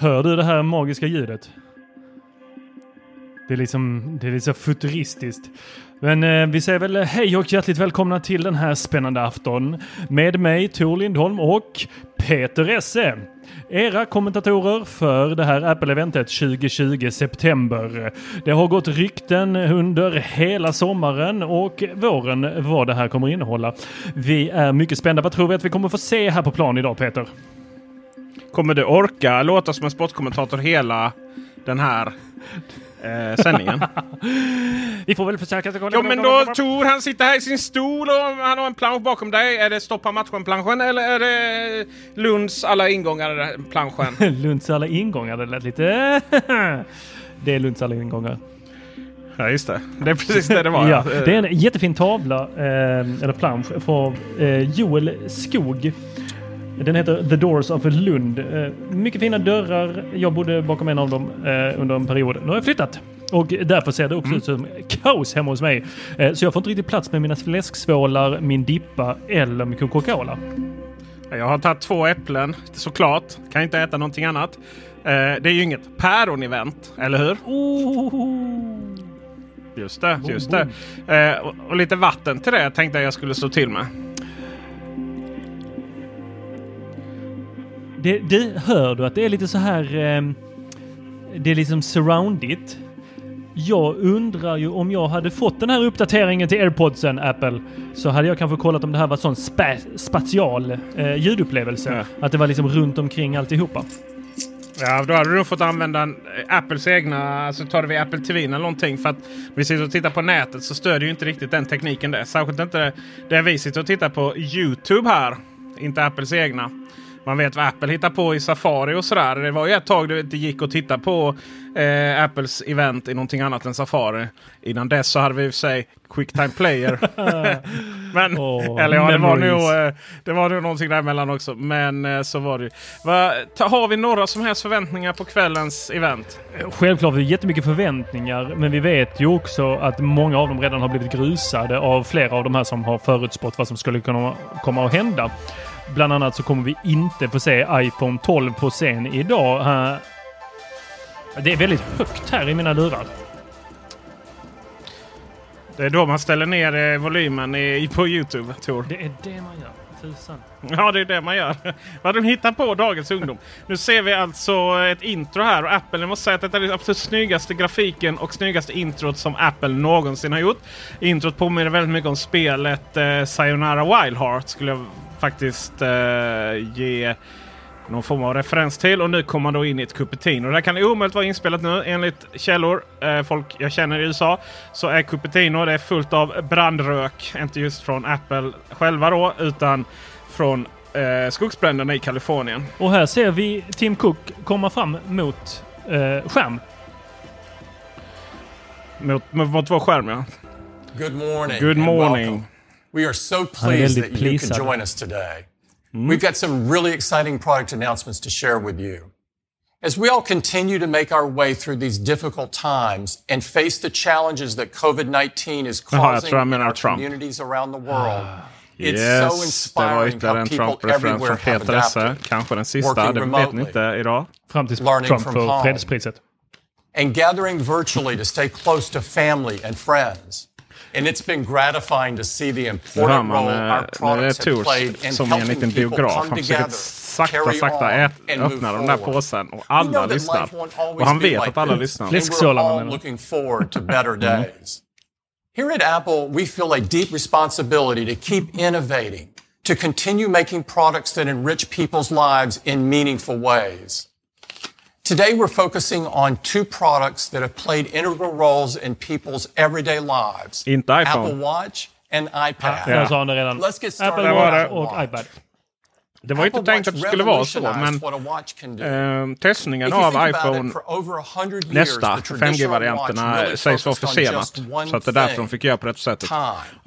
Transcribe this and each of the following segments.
Hör du det här magiska ljudet? Det är liksom, det är lite så futuristiskt. Men eh, vi säger väl hej och hjärtligt välkomna till den här spännande afton med mig Tor Lindholm och Peter Esse. Era kommentatorer för det här Apple-eventet 2020 september. Det har gått rykten under hela sommaren och våren vad det här kommer innehålla. Vi är mycket spända. Vad tror vi att vi kommer få se här på plan idag Peter? Kommer du orka låta som en sportkommentator hela den här eh, sändningen? Vi får väl försöka. Jo men då Tor han sitter här i sin stol och han har en plansch bakom dig. Är det stoppa matchen-planschen eller är det Lunds alla ingångar-planschen? Lunds alla ingångar, det lät lite... det är Lunds alla ingångar. ja just det. Det är precis det det var. Ja, det är en jättefin tavla, eh, eller plansch, från eh, Joel Skog. Den heter The Doors of Lund. Eh, mycket fina dörrar. Jag bodde bakom en av dem eh, under en period. Nu har jag flyttat. Och därför ser det också ut som kaos hemma hos mig. Eh, så jag får inte riktigt plats med mina fläsksvålar, min dippa eller min Coca-Cola. Jag har tagit två äpplen såklart. Kan inte äta någonting annat. Det är ju inget päron-event, eller hur? Oh. Just det, just det. Och, lite vatten till det tänkte jag jag skulle slå till med. Det, det hör du att det är lite så här... Eh, det är liksom surroundigt. Jag undrar ju om jag hade fått den här uppdateringen till airpodsen Apple så hade jag kanske kollat om det här var sån spa, spatial eh, ljudupplevelse. Ja. Att det var liksom runt omkring alltihopa. Ja, då hade du fått använda eh, Apples egna, alltså tar det vid Apple TV eller någonting. För att vi sitter och tittar på nätet så stödjer ju inte riktigt den tekniken det. Särskilt inte där vi sitter och tittar på YouTube här. Inte Apples egna. Man vet vad Apple hittar på i Safari och sådär. Det var ju ett tag det inte gick att titta på eh, Apples event i någonting annat än Safari. Innan dess så hade vi i och för sig Quicktime Player. Men, Åh, eller ja, det var, nog, eh, det var nog någonting däremellan också. Men eh, så var det. Va, ta, har vi några som helst förväntningar på kvällens event? Självklart har vi jättemycket förväntningar, men vi vet ju också att många av dem redan har blivit grusade av flera av de här som har förutspått vad som skulle kunna komma att hända. Bland annat så kommer vi inte få se iPhone 12 på scen idag. Eh, Det är väldigt högt här i mina lurar. Det är då man ställer ner eh, volymen i, på Youtube, Tor. Det är det man gör. Tusan. Ja, det är det man gör. Vad de hittar på dagens ungdom. Nu ser vi alltså ett intro här och Apple, jag måste säga att detta är den absolut snyggaste grafiken och snyggaste introt som Apple någonsin har gjort. Introt påminner väldigt mycket om spelet eh, Sayonara Wild Heart skulle jag faktiskt eh, ge någon form av referens till. Och nu kommer man då in i ett Cupertino. Det här kan omöjligt vara inspelat nu enligt källor. Eh, folk jag känner i USA. Så är Cupertino det är fullt av brandrök. Inte just från Apple själva då utan från eh, skogsbränderna i Kalifornien. Och här ser vi Tim Cook komma fram mot eh, skärm. Mot, mot, mot vår skärm ja. Good morning. Good and morning. Welcome. We are so pleased väldigt that you could pleasad. join us today. Hmm? We've got some really exciting product announcements to share with you. As we all continue to make our way through these difficult times and face the challenges that COVID-19 is uh-huh, Jaha, jag causing tror in our Trump. communities around the world, ah, it's Yes, so det var inspiring ytterligare how en people Trump-referens everywhere från have Peter Esse. adapted. Eh? Kanske den sista, Working det vet ni remotely. inte idag. Fram tills Learning Trump from får home. fredspriset. and gathering virtually to stay close to family and friends and it's been gratifying to see the important role eh, our products have played in helping people come together. sakta, sakta ät, öppnar den där påsen och alla lyssnar. Och han vet att alla lyssnar. Fläskkjolarna mm. Here at Apple, we feel a deep responsibility to keep innovating, to continue making products that enrich people's lives in meaningful ways. Today, we're focusing on two products that have played integral roles in people's everyday lives. Inte iPhone. Apple Watch and iPad. Jag sa det redan. Let's get started Apple with Watch Apple och Watch. iPad. Det var inte Apple tänkt att det skulle vara så, men eh, testningen av iPhone it, for over 100 years, nästa, the traditional 5G-varianterna, watch really sägs vara försenat. Så att det är därför de fick göra på det sättet.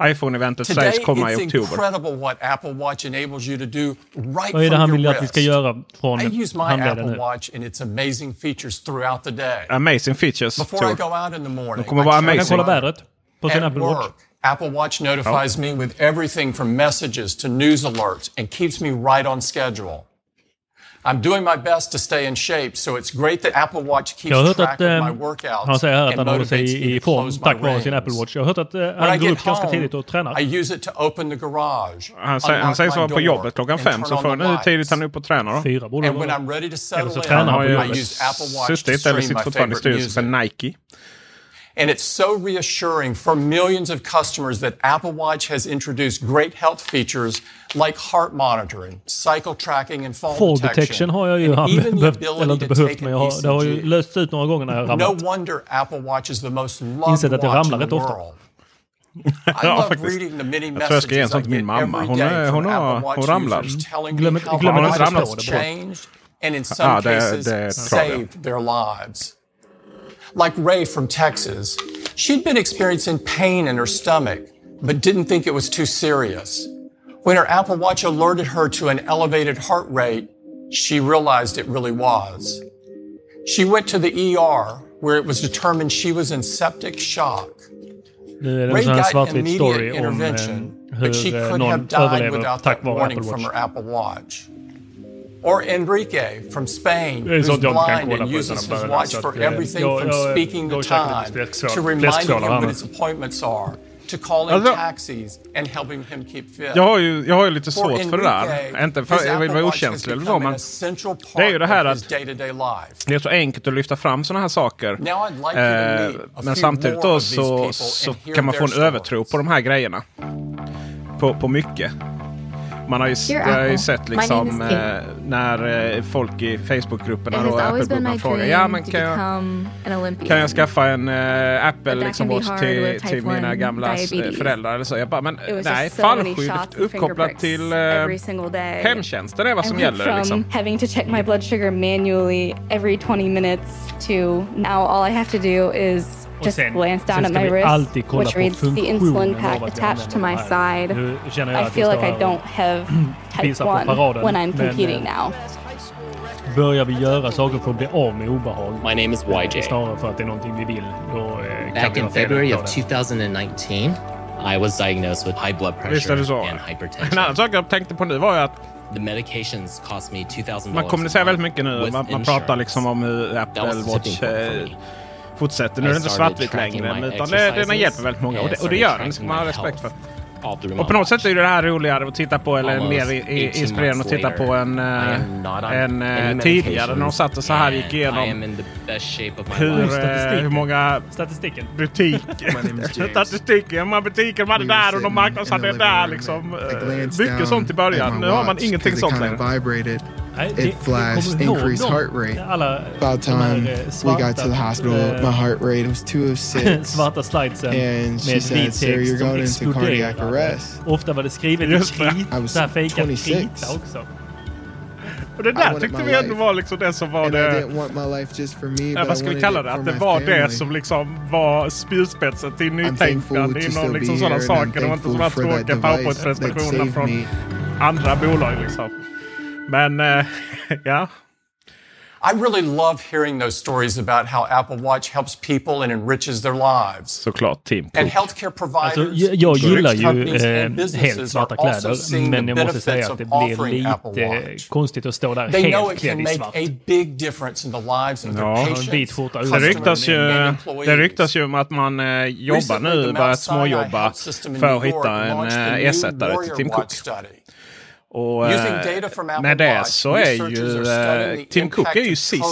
iPhone-eventet sägs komma i oktober. incredible what Apple Watch enables you to do right Vad är det han vill att vi ska göra från handleden Apple nu? Watch and its amazing features throughout the day. Amazing features, Before I Tor. go out in the morning, De kommer I vara check Han kan amazing. kolla vädret på sin Apple Watch. Apple Watch notifies me with everything from messages to news alerts and keeps me right on schedule. I'm doing my best to stay in shape, so it's great that Apple Watch keeps Jag har hört track att of eh, my workouts han säger här att and han håller motivates sig me i to form close my tack vare sin. Apple Watch. Jag har hört att When I han går get upp ganska home, tidigt och tränar. I use it to open the garage. Han, säger, han unlock sägs my vara på door, jobbet klockan and fem, turn så on frågan the är hur tidigt lights. han är uppe och tränar då. Fyra borde when vara. I'm ready to Eller så tränar Han han på jobbet. use Apple Watch to suttit eller sitter my fortfarande i favorite styrelsen för Nike. And it's so reassuring for millions of customers that Apple Watch has introduced great health features like heart monitoring, cycle tracking, and fall, Fall detection har jag ju and even the eller ability inte to behövt, take men an jag har, det har ju ECG. löst ut några gånger när jag har No ramlat. wonder Apple Watch is the most loved Insett att jag watch ramlar in the rätt ofta. world. I Ja, love faktiskt. reading the many Jag tror jag ska ge en messages sån I till min mamma. every Hon är- hon har- Apple Watch hon ramlar. telling Glöm- me how my inte life ramla. has changed and in Ah, some det- cases det tror jag. Saved their lives. Like Ray from Texas, she'd been experiencing pain in her stomach, but didn't think it was too serious. When her Apple Watch alerted her to an elevated heart rate, she realized it really was. She went to the ER where it was determined she was in septic shock. Nu är det Ray en sån här got immediate intervention, eh, but she eh, could have died without that warning from her Apple Watch. Or Enrique from Spain, who's blind and uses his watch for att, eh, everything from speaking the time to reminding him nu. his appointments are, to calling Alltså- taxis and helping him keep fit. Jag har ju, jag har ju lite For svårt för det där. Inte för jag vill vara okänslig eller så, men det är ju det här att- det är så enkelt att lyfta fram sådana här saker. Now I'd like you to Eh, meet a men few samtidigt more då of these så, people så and hear kan man få their en övertro stories. på de här grejerna. På, på mycket. Man har ju, jag har ju sett liksom eh, när eh, folk i Facebookgrupperna och Apple-grupperna frågar ja, men kan jag, kan jag skaffa en eh, Apple liksom watch till, till mina 1 gamla föräldrar eller så? Jag bara, men nej, so fallskydd uppkopplat till day. hemtjänsten är vad som gäller liksom. having to check my blood sugar manually every 20 minutes to now all I have to do is just sen- glance down at my wrist, which reads the insulin pack attached to my använder de här. side. Nu känner jag I feel like I don't have type 1 when I'm competing eh, now. Börjar vi göra saker för att bli av med obehag? My name is YJ. Snarare för att det är någonting vi vill. Då eh, Back in February of 2019, I was diagnosed with high blood pressure det så. and En hypertension. annan sak jag tänkte på nu var ju att The medications cost me $2,000 man kommunicerar väldigt mycket nu. Man, man pratar liksom om hur Apple That was the Watch fortsätter. Nu är det inte svartvitt längre, utan det, den hjälper väldigt många. Och det, och det gör den, det ska man ha respekt för. Och på något sätt är ju det här roligare att titta på, eller Almost mer i, i, 18 inspirerande att titta på än, eh, än eh, tidigare när de satt och så här gick igenom hur, eh, Statistiken. hur många Statistiken. butiker, statistiken, hur många butiker de hade där och de marknadsförde där liksom. Mycket sånt i början. Nu har man ingenting sånt längre. It flashed increased heart rate. About här, time eh, we got to the hospital, eh, my heart rate was 206. svarta slidesen And she med said, "Sir, you're going into cardiac arrest." Ofta var det skrivet i krit, I was så här fejkat 26. krita också. Och det I där tyckte vi ändå var liksom det som var And I det... didn't want my life just for me, Ja, but vad ska vi kalla det? Att det var det som liksom var spjutspetsen till nytänkande inom liksom sådana saker. Det var inte sådana that tråkiga saved från andra bolag liksom. Men eh, ja, I really love hearing those stories about how Apple Watch helps people and enriches their lives. såklart Tim And Cook. healthcare providers, Alltså, jag, jag gillar ju eh, and helt businesses svarta are also kläder, seeing men the jag måste säga benefits att of det blir offering Apple lite Watch. konstigt att stå där They know helt it klädd can i make svart. a big difference in the lives of their Ja, patients, vit skjorta Det Customers ryktas, ju, and det ryktas ju om att man eh, jobbar Recently, nu, börjat småjobba för att hitta en eh, ersättare till Tim Cook. Och eh, med det så är ju eh, Tim Cook är ju sist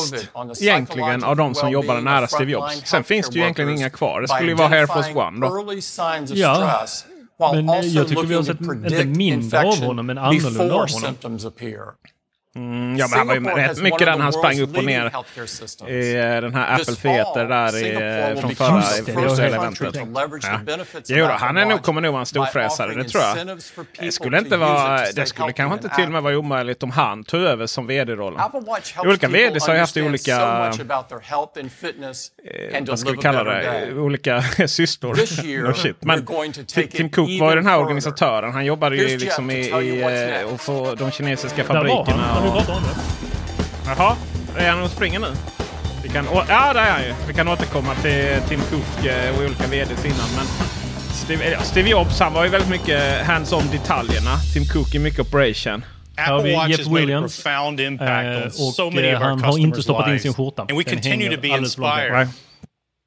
egentligen av de som jobbade nära Steve Jobs. Sen finns det ju egentligen inga kvar. Det skulle ju vara Air Force One då. Ja, men, eh, jag tycker vi har sett inte mindre av honom, men annorlunda av honom. Mm, ja, men han var ju rätt mycket den han sprang upp och ner i eh, den här This Apple Theater fall, där i, will från förra, country eventet. Ja. Jo, då, han är nog, kommer nog vara en storfräsare, det tror jag. Det skulle inte vara, det skulle kanske inte till och med vara omöjligt om han tog över som vd-rollen. Olika VDs har ju haft olika, to vad ska vi kalla det, olika year, no shit. Men Tim Cook var ju den här organisatören. Han jobbade ju liksom i, i eh, next. och få de kinesiska var han. fabrikerna. Kan vi och- prata om det? Jaha, är han och springer nu? Vi kan, å- ja, där är han ju. Vi kan återkomma till Tim Cook eh, och olika VDs innan. Men Steve, ja, Steve Jobs han var ju väldigt mycket hands-on detaljerna. Tim Cook är mycket operation. Har vi Apple Watch Jeff has made a Williams. profound impact Eh, on so och many eh, of our han har inte customers' stoppat in sin lives. skjorta. And we Den continue hänger to be alldeles långt inspired. ner.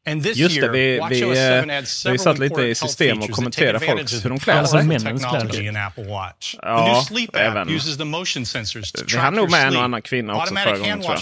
And this Just det, year, vi, vi, 7 eh, adds vi satt lite i system och kommenterade take folk advantage of hur the de klär Alltså, sig. männens technology kläder. Ja, new sleep app även- uses the motion sensors to Vi hann nog med en och annan kvinna också förra gången, tror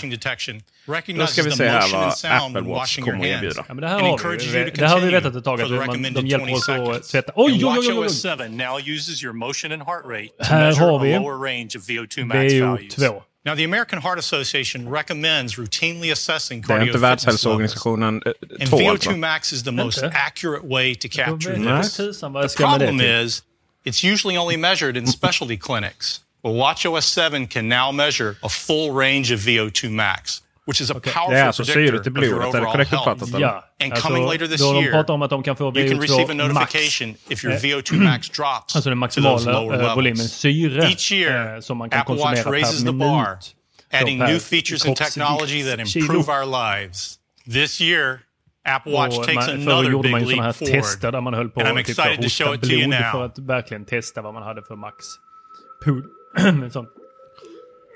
jag. Då ska vi se här vad Apple Watch kommer att erbjuda. Ja, men det här har vi, det har vi vetat ett tag att man, de hjälper 20 oss att tvätta. Oj, oj, oj, oj, oj. WatchOS 7 now uses your motion and heart rate to Här measure har a vi lower range of VO2 max values. VO2. Now, the American Heart Association recommends routinely assessing Det är inte cardio fitness levels. Världshälsoorganisationen eh, And VO2 max is the most Inte? accurate way to capture vet this. tusan vad jag The ska med det problem is, it's usually only measured in specialty clinics. Well, WatchOS 7 can now measure a full range of VO2 max, which is a Det powerful är alltså syret i predictor of your blodet, är det overall korrekt health. uppfattat? Ja, And alltså, coming later this då de year, pratar om att de kan få You can receive a VO2 max. notification if your Eh, VO2 max drops Alltså den maximala lower eh, volymen syre Each year, eh, som man kan Apple Watch konsumera raises per the minut. bar, adding per new features and technology that kilo. improve our lives. This year, Apple Watch Och takes man, another gjorde big man ju sådana här leap forward. tester där man höll på And I'm att typ excited to hosta show it to you blod now. för att verkligen testa vad man hade för max. Sån.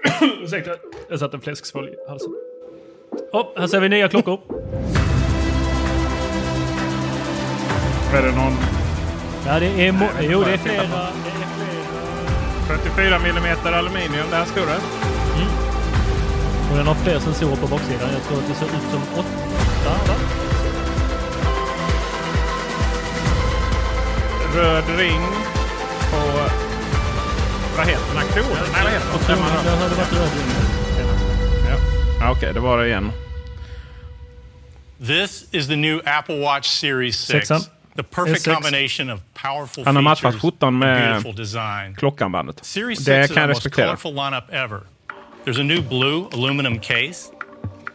Ursäkta, jag satte en fläsksvål i halsen. Oh, här ser vi nya klockor. Är det någon Ja, det är, mo- Nej, jo, det är flera. Det är flera. 44 mm aluminium, det här skuret? Och den har fler sensorer på baksidan. Jag tror att det ser ut som åtta, va? Röd ring på... Vad heter den? Aktoren? Nej, vad heter den? det hade varit röd senast. Okej, det var det igen. This is the new Apple Watch Series 6. Sexan. The perfect S6. combination of powerful Han har matchat features skjortan and med beautiful design. klockanbandet. Series 6 Det kan jag respektera. colorful lineup ever. There's a new blue aluminum case.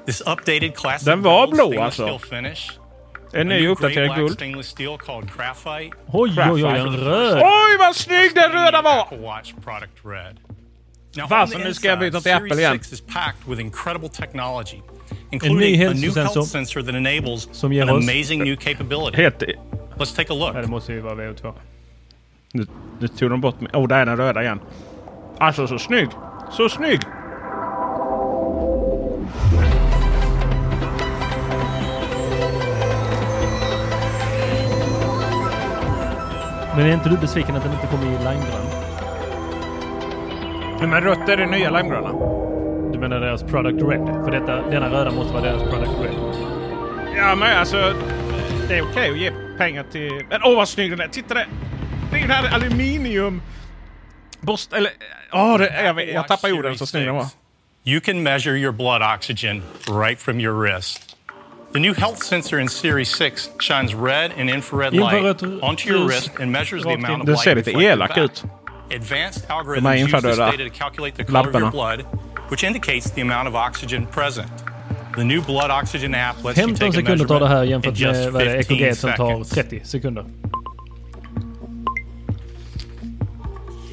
This updated classic Den var blå, stainless alltså. steel finish. En ny uppdaterad guld. stainless steel called Graphite. Oj, oj, oj, en röd. Oj, vad snygg den röda var! On the nu ska jag byta till Apple Series igen. 6 is packed with incredible technology, ny including a new hälsosensor health sensor that enables som ger an oss- amazing new capability. Helt... Let's take a look. Ja, det måste ju vara VO2. Nu, nu tog de bort mig. Åh, oh, där är den röda igen. Alltså, så snygg! Så snygg! Men är inte du besviken att den inte kommer i limegrön? Men rött är det nya limegröna. Du menar deras product red? För detta, denna röda måste vara deras product red. Ja, men alltså... Det är okej att ge pengar till... Men åh, vad snygg den är! Titta det! Det är den här aluminium... Borst... Eller... Åh, det, jag, vet- jag tappar orden så snygg den var. You can measure your blood oxygen right from your wrist. The new health sensor in Series 6 shines red and infrared light onto your wrist and measures the amount of light ser lite elak ut. Advanced algorithms use this infraröda data to calculate the color of your blood which indicates the amount of oxygen present. The new blood oxygen app lets you 15 take a sekunder tar det här measurement in jämfört just med vad det är 15 EKG som tar seconds. 30 sekunder.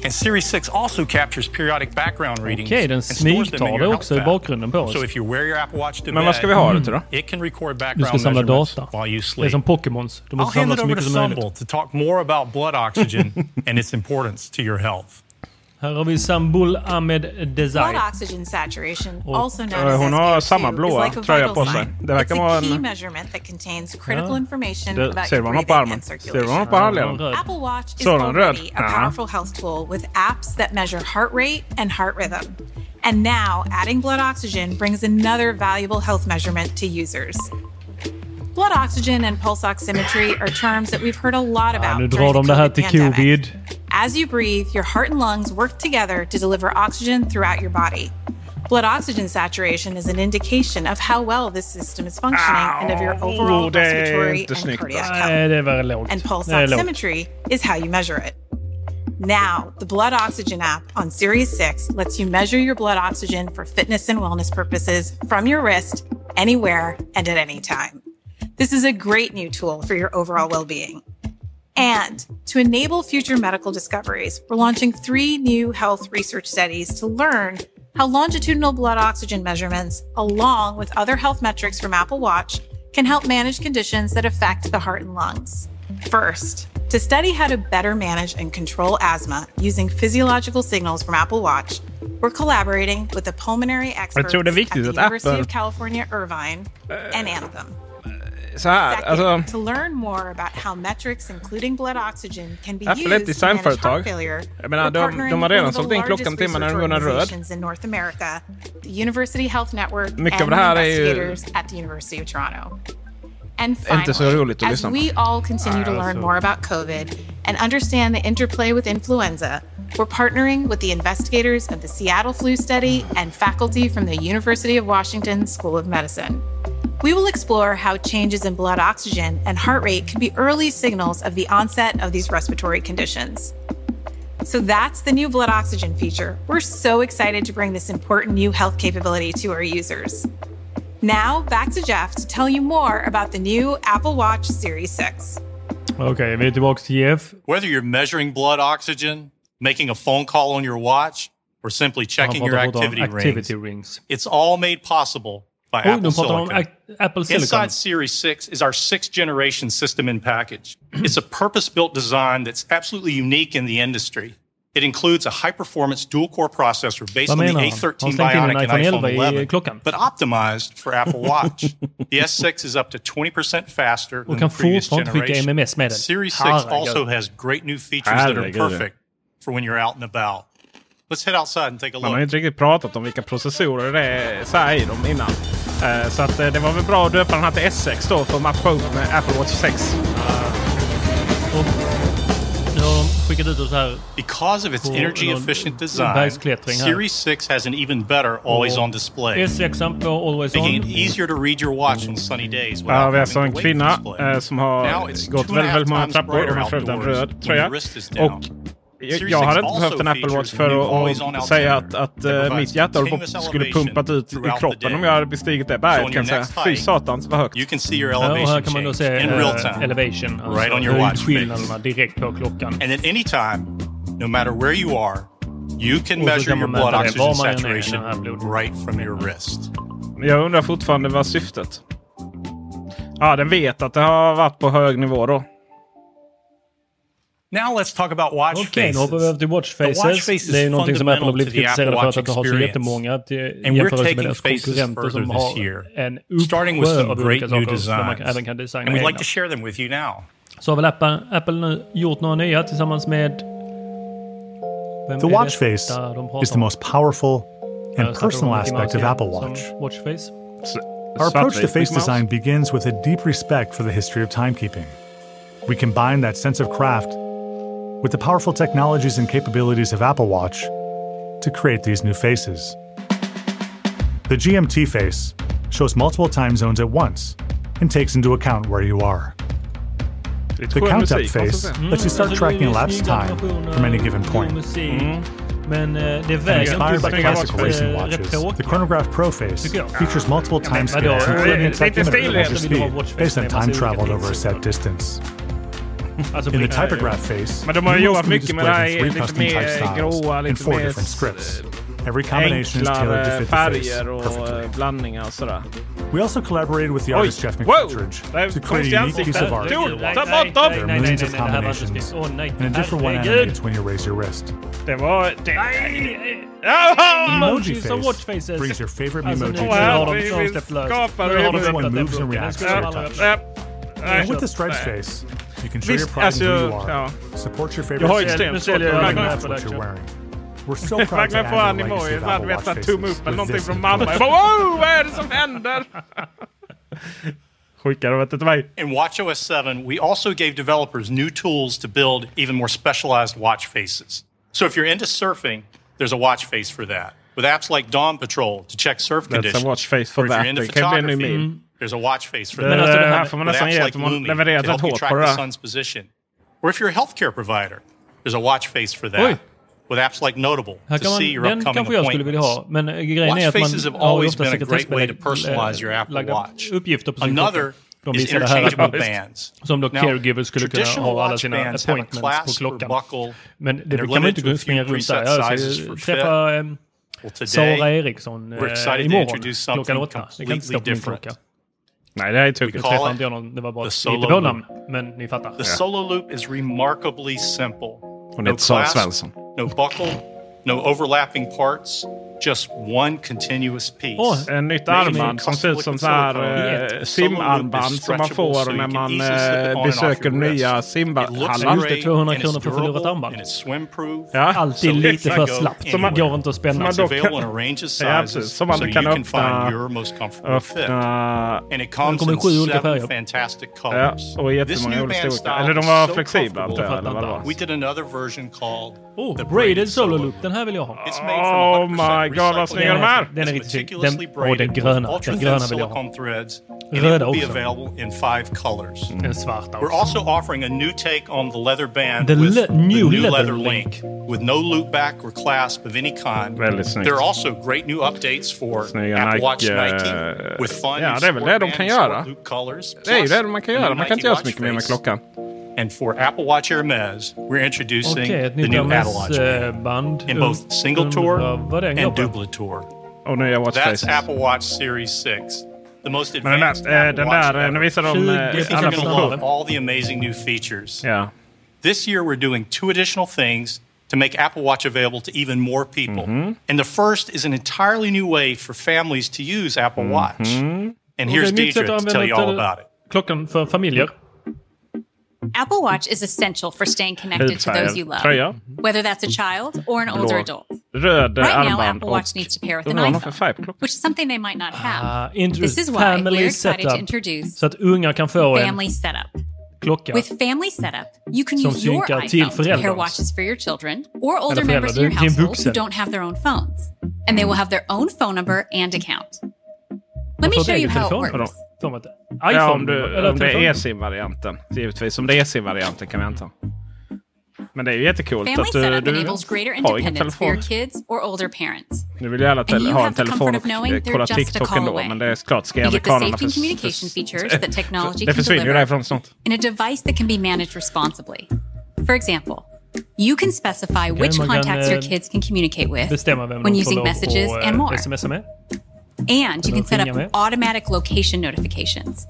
And Series 6 also captures periodic background readings Okej, den and stores them in smygtar your det också i bakgrunden på oss. So if you wear your Apple Watch to Men vad ska vi ha det till då? it can record Du ska background samla measurements data. while you Det är sleep. som Pokémons. Du I'll måste hand samla it så over mycket to som möjligt. Sambal to talk more about blood oxygen and its importance to your health. Här har vi Sambul Ahmed Desai. Blood oxygen saturation, Och- also known Eh, as hon har SpO2, samma is blåa like a tröja vital på sig. sign. Det verkar vara key en- measurement that contains critical Ja. information Det, about ser du your vad hon har på breathing armen? and Ser du circulation. vad hon har på handleden? Röd. Apple Watch is Så den röd? already a powerful health tool with apps that measure heart rate and heart rhythm. And now, adding blood oxygen brings another valuable health measurement to users. Blood oxygen and pulse oximetry are terms that we've heard a lot Ja, about nu during drar the de det här COVID till pandemic. covid. As you breathe, your heart and lungs work together to deliver oxygen throughout your body. Blood oxygen saturation is an indication of how well this system is functioning and of your overall Oh, respiratory and snyggt, cardiac health. Nej, det var lågt. And pulse Det är lågt. oximetry is how you measure it. Now, the Blood Oxygen app on Series 6 lets you measure your blood oxygen for fitness and wellness purposes from your wrist, anywhere, and at any time. This is a great new tool for your overall well being. And to enable future medical discoveries, we're launching three new health research studies to learn how longitudinal blood oxygen measurements, along with other health metrics from Apple Watch, can help manage conditions that affect the heart and lungs. First, to study how to better manage and control asthma using physiological signals from Apple Watch, we're collaborating with the pulmonary experts at the University of California, Irvine, and Anthem. Så här, Second, alltså... to learn more about how metrics including blood oxygen can be Apple är ett used to manage designföretag. heart failure. Jag menar, de- de har redan sålt in klockan till mig när den går röd. in North America, the University Health Network Mycket av det här är ju- at the University of Toronto. And Inte så finally, roligt att as lyssna på. we all continue to learn alltså. more about COVID and understand the interplay with influenza, we're partnering with the investigators of the Seattle Flu Study and faculty from the University of Washington School of Medicine. We will explore how changes in blood oxygen and heart rate can be early signals of the onset of these respiratory conditions. So that's the new blood oxygen feature. We're so excited to bring this important new health capability to our users. Now, back to Jeff to tell you more about the new Apple Watch Series 6. Okej, vi är tillbaka till Jeff. Whether you're measuring blood oxygen, making a phone call on your watch, or simply checking Han your activity, om activity rings, rings. it's all made possible by Oj, Apple de pratar om Silicon. ac- Apple Silicon. Inside Series 6 is our sixth generation system in package. It's a purpose built design that's absolutely unique in the industry. It includes a high performance dual core processor based on the? A13 Har in Bionic and iPhone iPhone 11 i 11, klockan? but optimized for Apple Watch. the S6 is up to 20% faster Och than kan the previous fortfarande skicka generation. MMS. Series ah, 6 also has great new features that are perfect for when you're out and about. Let's head outside and take a Man har look. inte riktigt pratat om vilka processorer det är så här i dem innan. Eh, Så att eh, det var väl bra att döpa den här till S6 då för att matcha upp med Apple Watch 6. Och nu har de skickat ut oss här. Because of its på energy efficient design. Series 6 has an even better always on display. S6 på Always making On. it easier to read your watch on sunny days Ja, vi har alltså en kvinna eh, som har gått two and a väldigt, väldigt många trappor. Hon har en röd tröja. Och jag, jag 6 hade inte behövt en Apple Watch för att, säga att, att provides mitt hjärta håller på, continuous skulle pumpat ut i kroppen om jag hade bestigit det berget kan säga. Fy satans vad högt. Ja, och här kan man då se time. elevation. Alltså Right on your watch höjdskillnaderna direkt på klockan. And at any time, no matter where you are, you can measure kan your blood oxygen saturation right from your wrist. Men jag undrar fortfarande vad syftet. Ja, den vet att det har varit på hög nivå då. Now let's talk about watch Okej, nu hoppar vi faces. över till Watch The watch Faces. face is Det är ju någonting som Apple har blivit fundamental to the kritiserade Apple för att Watch inte ha så experience. jättemånga till And we're jämförelse med taking deras faces konkurrenter further som this har year. en Starting with uppsjö some av great olika new saker som man även kan designa And we'd egna. like to share them with you now. Så har väl Apple, Apple nu gjort några nya tillsammans med... Vem The watch face de is the most powerful and personal aspect of Apple Watch. Watch face. Our approach to face design begins with a deep respect for the history of timekeeping. We combine that sense of craft with the powerful technologies and capabilities of Apple Watch to create these new faces. The GMT face shows multiple time zones at once and takes into account where you are. The count up face lets you start mm. tracking elapsed time from any given point. Mm-hmm. Inspired by classic racing watches, the Chronograph Pro face features multiple timescales, including a technimeter your measures speed based on time traveled over a set distance. Alltså in the typograph phase, Men de har jobbat mycket med det här lite mer gråa, lite mer Every combination enklare is to fit färger och perfectly. blandningar och sådär. We also collaborated with the artist Oj. Jeff McFetridge to create a unique piece of art. Ta bort dem! There are millions of combinations, and a different one animates when you raise your wrist. Det var... Det... Emoji face brings your favorite emoji. to life. de släppt lös. Moves and reacts to your touch. And with the stripes face, you can show your pride in who you are. Support your favorite jag extremt svårt att match what you're wearing. We're so proud to have the legacy of Apple Watch faces with this från mamma. Jag bara wow, vad är det som händer? In WatchOS 7, we also gave developers new tools to build even more specialized watch faces. So if you're into surfing, there's a watch face for that. With apps like Dawn Patrol to check surf That's conditions. That's a watch face for that. If you're into photography. There's a watch face for that. Här får man nästan ge att man levererat rätt hårt på det där. Or if you're a healthcare provider, there's a watch face for that. Oj. With apps like Notable to man, see your den upcoming kanske jag skulle vilja ha, men grejen watch är att man har ju ofta sekretessbelagda uppgifter på sin klocka. De visar det här bands. som då caregivers skulle kunna ha alla sina appointments på klockan. Buckle, men det kan man ju inte springa runt där. Jag Alltså, träffa ehm, Sara Eriksson eh, imorgon klockan åtta. Det kan inte stå på min klocka. Nej, det här är tokigt. Jag träffade inte jag någon. Det var bara ett på namn. Men ni fattar. The solo loop is remarkably simple. Hon heter Sara Svensson. No buckle no overlapping parts. Just one continuous piece. Oh, ett nytt armband som ser ut som där eh, simarmband som man får när man eh, besöker nya simhallar. Just det, 200 kronor för förlorat armband. Ja. Alltid lite för slappt. Det går inte att spänna. Som man, ja, precis, man kan öppna... öppna de kommer i sju olika färger. Ja, och jättemånga olika storlekar. Eller de var flexibla antar jag. Eller vad. Oh, the braided solo loop. Den här vill jag ha. Oh my god, vad snygga de är! Den är riktigt snygg. Den, och den gröna. Den gröna vill jag ha. Röda också. Mm. Den svarta också. We're also offering a new take on the leather band the with le the new leather, leather link. With no loop back or clasp of any kind. Väldigt snyggt. There are also great new updates for snygga Apple Watch Nike. With eh, fun ja, det är väl det de kan göra. Det är ju det man kan göra. Man kan inte göra så mycket mer med klockan. And for Apple Watch Hermes, we're introducing okay, the new Apple Watch band in both single tour and double tour. Oh no, jag watch That's faces. Apple Watch Series 6. The most advanced Men den där, Apple Watch den visar de alla funktioner. All the amazing new features. Yeah. This year we're doing two additional things to make Apple Watch available to even more people. Mm-hmm. And the first is an entirely new way for families to use Apple mm-hmm. Watch. Mm-hmm. And here's okay, Deidre to tell you all about it. Klockan för familjer. Apple Watch is essential for staying connected to those you love, whether that's a child or an older adult. Right now, Apple Watch needs to pair with an iPhone, which is something they might not have. This is why we're excited to introduce Family Setup. klocka. With Family Setup, you can Som use your till iPhone to pair watches for your children or older members of your household who don't have their own phones. And they will have their own phone number and account. Let me show you how it works. iPhone, ja, om, du, eller om det är eSIM-varianten. Givetvis. Om det är eSIM-varianten kan vi anta. Men det är ju jättecoolt att eh, du, du har ingen telefon. Nu vill ju alla te- ha en telefon och kolla TikTok ändå. Men det är klart, ska amerikanerna... För, det försvinner ju därifrån snart. In a device that can be managed responsibly. For example, You can specify which contacts your kids can communicate with when using messages and more. And you can set up automatic location notifications.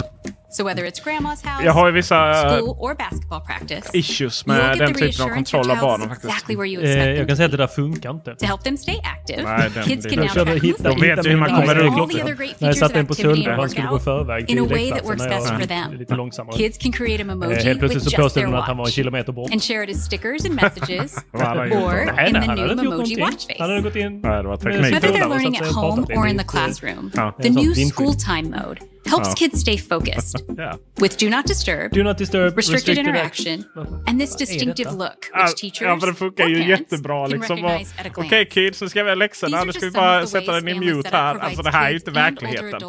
So whether it's grandma's house, jag har ju vissa eh, school or basketball practice, issues med den typen av kontroll av barnen faktiskt. Exactly where you expect eh, jag kan säga att det där funkar inte. To help them stay active, Nej, den, kids can now track hitta, De vet ju hur man kommer runt. När jag satte den på söndag, han skulle gå i förväg till lekplatsen. Lite långsammare. Kids can create an emoji eh, helt plötsligt så påstod hon att han var en kilometer bort. And share it as stickers and messages, or in the new emoji watch face. Han hade gått in med Whether they're learning at home or in the classroom, the new school time mode helps oh. kids stay focused yeah. with do not disturb, do not disturb restricted, restricted interaction, and this distinctive look ah, which teachers ja, men det funkar ju jättebra. Liksom. Okej okay, kids, nu ska vi ha läxorna. Nu ska vi bara sätta den i mute här. Alltså det här är ju inte verkligheten.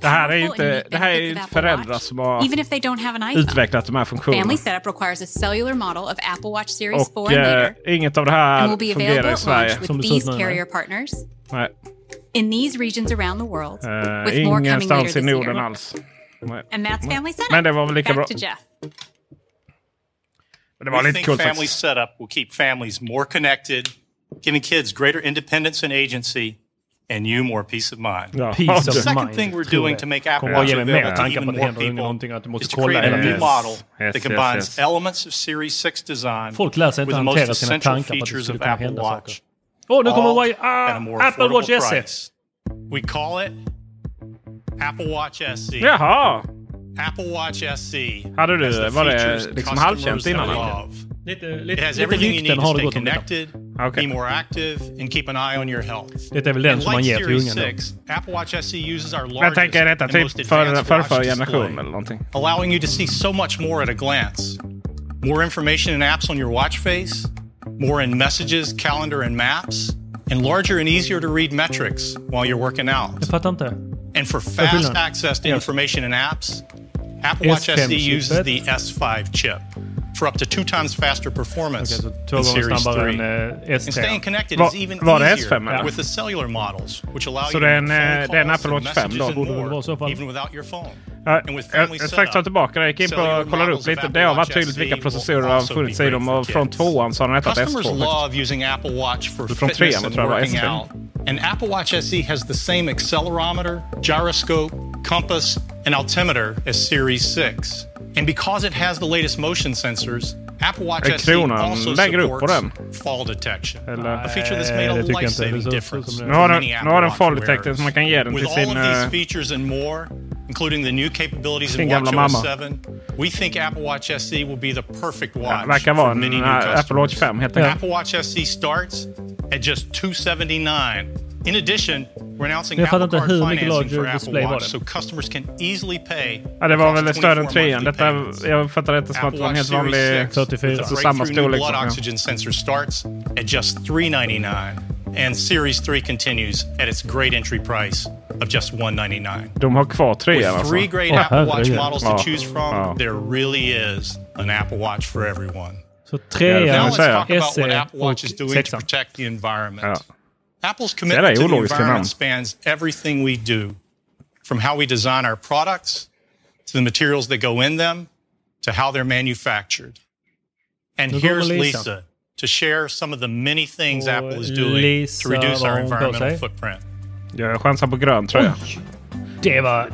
Det här är inte, det här är inte föräldrar som har utvecklat de här funktionerna. Family setup requires a cellular model of och, eh, inget av det här fungerar i Sverige. Som det ser ut nu. in these regions around the world. Uh, with more coming later this year. alls. And that's family setup. Men det var väl lika Back bra. to Jeff. Men det var We think kul family faktiskt. setup will keep families more connected, giving kids greater independence and agency, and you more peace of mind. Ja. Peace of The second mind, thing we're doing to make Apple Watch ge mig to tankar even more people is to create hela a new model Yes, that combines yes. elements of Series 6 design Folk with the most hantera essential features of Apple hända saker. Watch Oh, look on the way. Ah, Apple Watch price. SS. We call it Apple Watch SE. Yeah, Jaha. Apple Watch SE. How do SC. Hade du, var det liksom halvkänt innan? Lite, lite, it has everything you need to stay connected, ah, okay. be more active and keep an eye on your health. Det är väl den som man ger till unga Apple Watch SC uses our largest Jag tänker är detta för, för, för generation eller någonting. Allowing you to see so much more at a glance. More information and apps on your watch face more in messages, calendar, and maps, and larger and easier to read metrics while you're working out. And for fast access to information and apps, Apple Watch SE uses the S5 chip. for up to two times faster performance okay, so in S3. And staying connected Va, is even easier with the cellular models, which allow so you to make phone eh, calls, Apple Watch 5 då, more, even without your phone. Jag ska strax ta tillbaka det. Jag gick in på och kollade upp lite. Det har varit tydligt vilka processorer det har funnits i dem. Från tvåan så har den hetat S2. Från trean tror jag det var S3. And Apple Watch SE has the same accelerometer, gyroscope, compass and altimeter as Series 6. And because it has the latest motion sensors, Apple Watch SE also supports fall detection. Eller? A feature that's made a life-saving difference nu many Apple Watch wearers. fall. With all of these features and more, including the new capabilities in Watch OS 7, we think Apple Watch SE will be the perfect watch ja, for many new customers. Apple Watch 5. Apple Watch SE starts at just 279 In addition, we're announcing jag Apple Card financing for Apple Watch, so customers can easily pay. Ja, det var väl större än trean. Detta, jag fattar inte som att det var en helt vanlig 44. Alltså liksom. samma storlek. Blood liksom. oxygen sensor starts at just 399 and Series 3 continues at its great entry price of just 199. De har kvar trean alltså? With three great oh, Apple Watch models to choose from, oh. there really is an Apple Watch for everyone. Så trean, SE och sexan. Apple's commitment to the environment spans everything we do, from how we design our products to the materials that go in them to how they're manufactured. And here's Lisa. To share some of the many things Apple is doing to reduce our environmental footprint. Jag chansar på grön tröja. Det var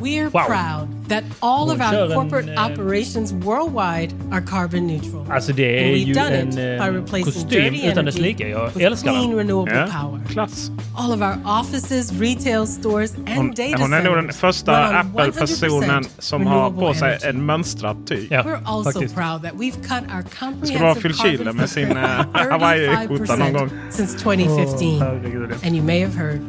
we're wow. proud that all of our corporate um, operations worldwide are carbon neutral. Alltså det är done en eh, kostym utan dess like. with clean renewable ja. power. Klass. All of our offices, retail stores and hon, data centers. är nog den första Apple-personen som har på sig energy. en mönstrad We're also faktiskt. proud that we've cut our comprehensive carbon eh, footprint by med percent Since 2015. Oh, and you may have heard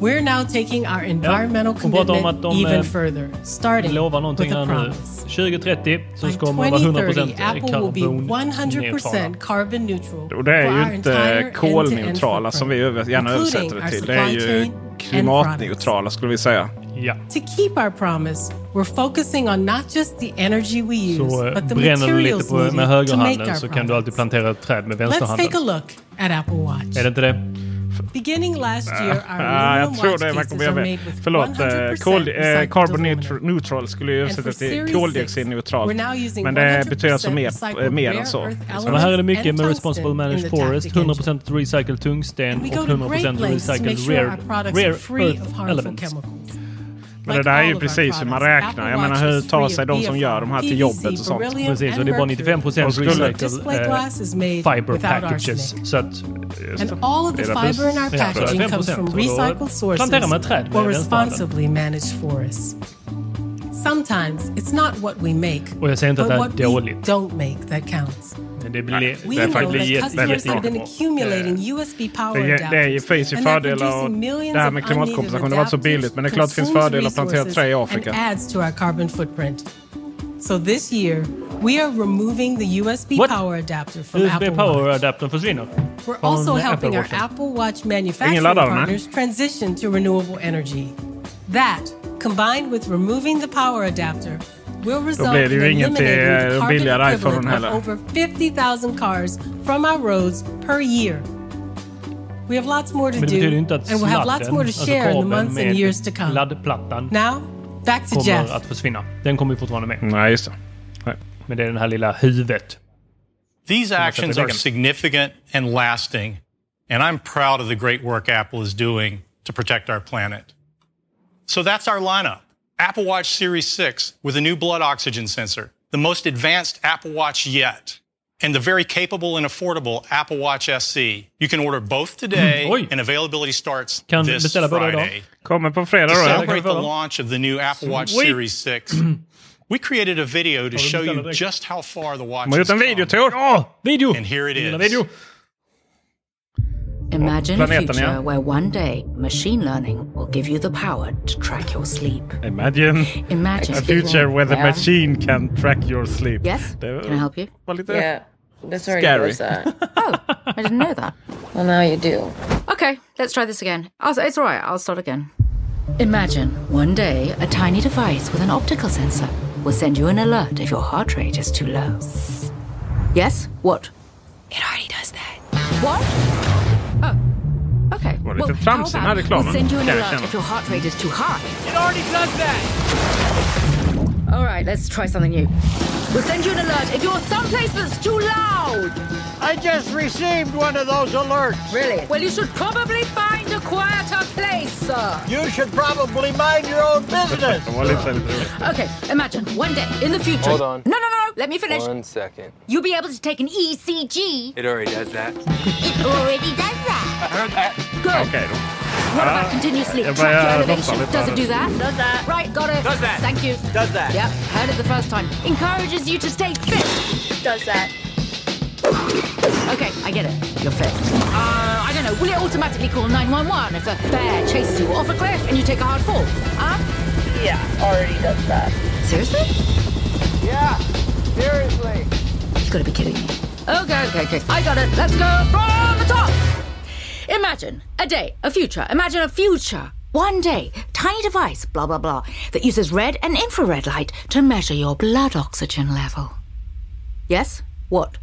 We're now taking our environmental ja, commitment om att de even eh, further, starting lovar någonting with a promise. 2030 så ska man vara 100% karbonneutralt. Och det är ju inte kolneutrala som vi gärna översätter det till. Det är ju klimatneutrala skulle vi säga. Ja. To keep our promise, we're focusing on not just the energy we use, så, but the materials needed to make our så kan du alltid plantera ett träd med vänsterhanden. Let's take a look at Apple Watch. Är det inte det? Beginning mm, last year, our ah, jag tror det man kommer göra med. Förlåt, eh, kol, uh, carbon neutral skulle ju översättas till koldioxidneutral. Men det betyder alltså mer, eh, mer än så. Men här är det mycket med Responsible Managed Forest, 100% recycled tungsten och 100% recycled rare, rare earth elements. Men det där är ju precis hur man räknar. Jag menar hur tar sig de som gör de här till jobbet och sånt? Precis, och det är bara 95 procent recycled eh, fiber packages. Så att... And all of the fiber in our packaging comes from recycled sources or responsibly managed forests. Sometimes it's not what we make, Och jag säger inte att det är dåligt. don't make that counts. Men det, blir, det är faktiskt jättebra. Det, det finns ju fördelar och det här med klimatkompensation det var inte så billigt men det är klart det finns fördelar att plantera trä i Afrika. So this year we are removing the USB What? power adapter from USB Apple power adaptern försvinner. We're also helping Apple our Apple Watch manufacturing partners transition to renewable energy. That combined with removing the power adapter, will result blir det ju in eliminating eh, the carbon equivalent of over 50,000 cars from our roads per year. We have lots more to Men det betyder ju do, and we'll have lots more to share in the months and years to come. laddplattan Now, back to kommer Jeff. att försvinna. Den kommer ju fortfarande med. Nej, just det. Men det är den här lilla huvudet. These actions are significant and lasting, and I'm proud of the great work Apple is doing to protect our planet. So that's our lineup. Apple Watch Series 6 with a new blood oxygen sensor, the most advanced Apple Watch yet, and the very capable and affordable Apple Watch SE. You can order both today, Mm, oj. and availability starts Kan this beställa båda Friday. idag. Kommer på To fredag då. eller? celebrate the launch of the new Apple Watch Sweet. Series 6, we created a video to show you just how far the watch De har gjort has en video, come. Tor. Ja, video! And here it Lilla is. video. Imagine a future ja. where one day machine learning will give you the power to track your sleep. Imagine, Imagine. a future where the Yeah. machine can track your sleep. Yes? Det Can I help you? var lite Yeah, this already scary. does that. Oh, I didn't know that. Well, now you do. Okay, let's try this again. I'll, it's all right. I'll start again. Imagine one day a tiny device with an optical sensor will send you an alert if your heart rate is too low. Yes? What? It already does that. What? Oh. Okay. Var det well, lite tramsig den här how about reklamen? we'll send you an alert if your heart rate is too high. It already does that. All right, let's try something new. We'll send you an alert if you're someplace that's too loud. I just received one of those alerts. Really? Well, you should probably find a quieter place, sir. You should probably mind your own business. De var lite, lite. Okay, imagine one day in the future. Hold on. No, no, no. Let me finish. One second. You'll be able to take an ECG. It already does that. It already does that. I heard that. Good. Okej då. What about continuous sleep? jag Track your elevation. Does it do that? Does that. Right, got it. Does that. Thank you. Does that. Yep, heard it the first time. Encourages you to stay fit. Does that. Okay, I get it. You're fit. Uh, I don't know. Will it automatically call 911 if a bear chases you off a cliff and you take a hard fall? Huh? Yeah, already does that. Seriously? Yeah, seriously. You gotta be kidding me. Okay, okay, okay. I got it. Let's go from the top. Imagine a day, a future. Imagine a future. One day, tiny device, blah, blah, blah, that uses red and infrared light to measure your blood oxygen level. Yes? What?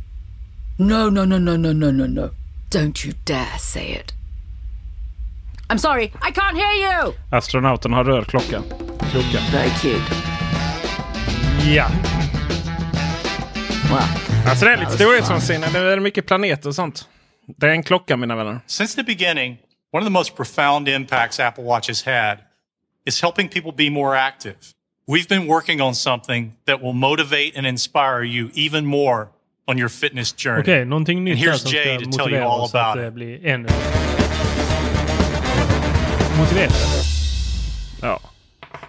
No, no, no, no, no, no, no, no. Don't you dare say it. I'm sorry, I can't hear you! Astronauten har röd klocka. Very cute. Ja. Well, Alltså det är lite storhetsvansinne. Det är mycket planeter och sånt. Det är en klocka mina vänner. Since the beginning, one of the most profound impacts Apple Watch has had is helping people be more active. We've been working on something that will motivate and inspire you even more on your fitness journey. Okej, någonting And nytt här here's som Jay ska to tell you motivera all oss att about det it. Eh, blir ännu motiverande. Ja.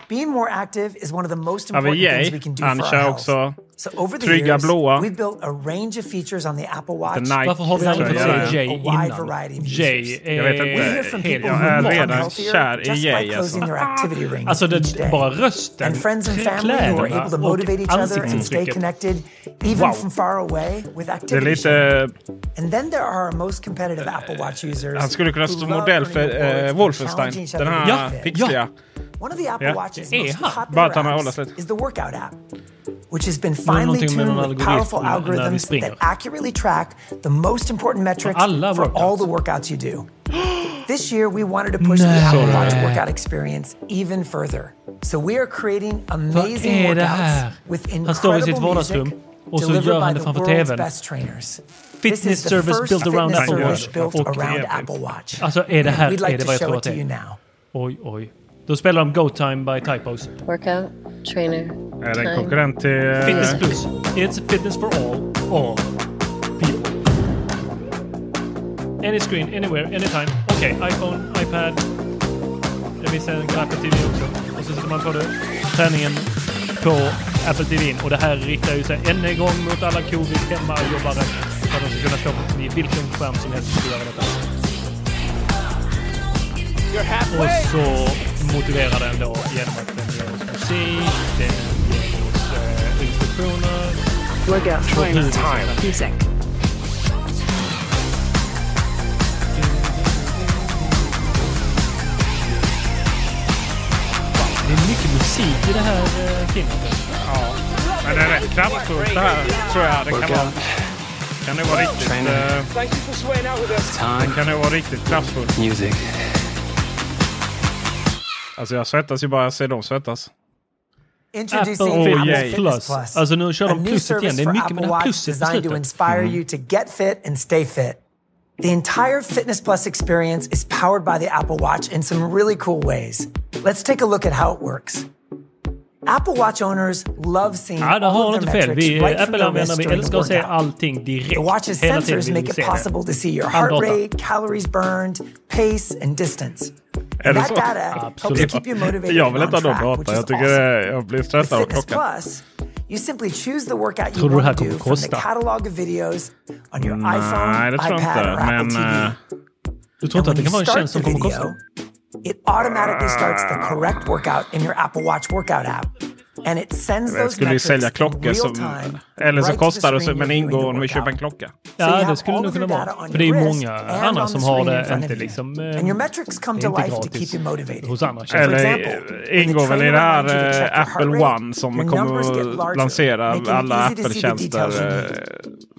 Being more active is one of the most important things we can do Han for our kör också So over the trygga years, blåa. we've built a range of features on the Apple Watch. The Nike Varför har vi aldrig fått se Jay a wide innan? variety of Jay är Jag vet inte. helt... people Jag who är redan healthier kär i just by Jay closing alltså. their activity ring Alltså each det, day. bara rösten, And friends and family who are able to kläderna och motivate each other and stay ansiktsuttrycket. connected even Wow. from far away with Det är activity lite... And then there are our most competitive Apple Watch users. Han skulle kunna stå modell för and Wolfenstein. Den här fit. pixliga. One of the Apple. Watch's Det most popular Bara att han har apps is the workout app, which has been finely tuned with powerful när- när vi algorithms that accurately track the most important metrics for all the workouts you do. This year, we wanted to push the Apple Watch workout experience even further. So we are creating amazing workouts with i sitt incredible music och så delivered gör han by det the framför world's tvn. best trainers. Fitness This is the service built around Apple Watch. Och- around Apple Watch. Alltså är det här We'd like är det to vad jag show tror it att to det you är? now. Oj, oj. Då spelar de Go Time by Typos. Workout, trainer, Är det en time. konkurrent till... eh, Fitness Plus. It's fitness for all. All people. Any screen, anywhere, anytime. Okej, iPhone, iPad. Det finns en Apple TV också. Och så sätter man på det. Träningen på Apple TV. Och det här riktar ju sig än en gång mot alla covid hemmajobbare. För att de ska kunna stå vid vilken skärm som helst och göra detta. Och så motiverar den då genom att den ger oss musik, den ger oss eh, instruktioner. Det är mycket musik i det här eh, filmen. Ja, men det är rätt kraftfullt det här tror jag. Det kan vara kan nog vara riktigt... Uh, det kan nog vara riktigt kraftfullt. Music. Alltså jag svettas ju bara jag ser dem svettas. Apple oh, yay. Plus. Plus. Alltså nu kör de pluset igen. Det är mycket med det här pluset på slutet. Mm. To get fit and stay fit. The entire Fitness Plus experience is powered by the Apple Watch in some really cool ways. Let's take a look at how it works. Apple Watch owners love seeing ja, det har inte fel. Vi right Apple-användare vi älskar att se allting direkt. The watch's hela tiden vill vi se det. All data. Rate, calories burned, pace and distance. Är det så? Absolut. Jag vill inte ha någon data. Jag, tycker awesome. jag blir stressad av klockan. You simply choose the workout you want to do from the catalog of videos on your Nej, iPhone, det tror iPad, inte, men, TV. Eh, du tror inte att det kan vara en tjänst som kommer kosta? It automatically starts the correct workout in your Apple Watch workout app. And it sends those skulle ju sälja klockor som... Eller så kostar det men ingår om vi köper en klocka. Ja, det skulle nog kunna vara. För det är ju många andra som har det inte liksom... Eh, det är inte gratis. hos andra Eller eh, ingår väl i det här eh, Apple One som kommer att lansera alla Apple-tjänster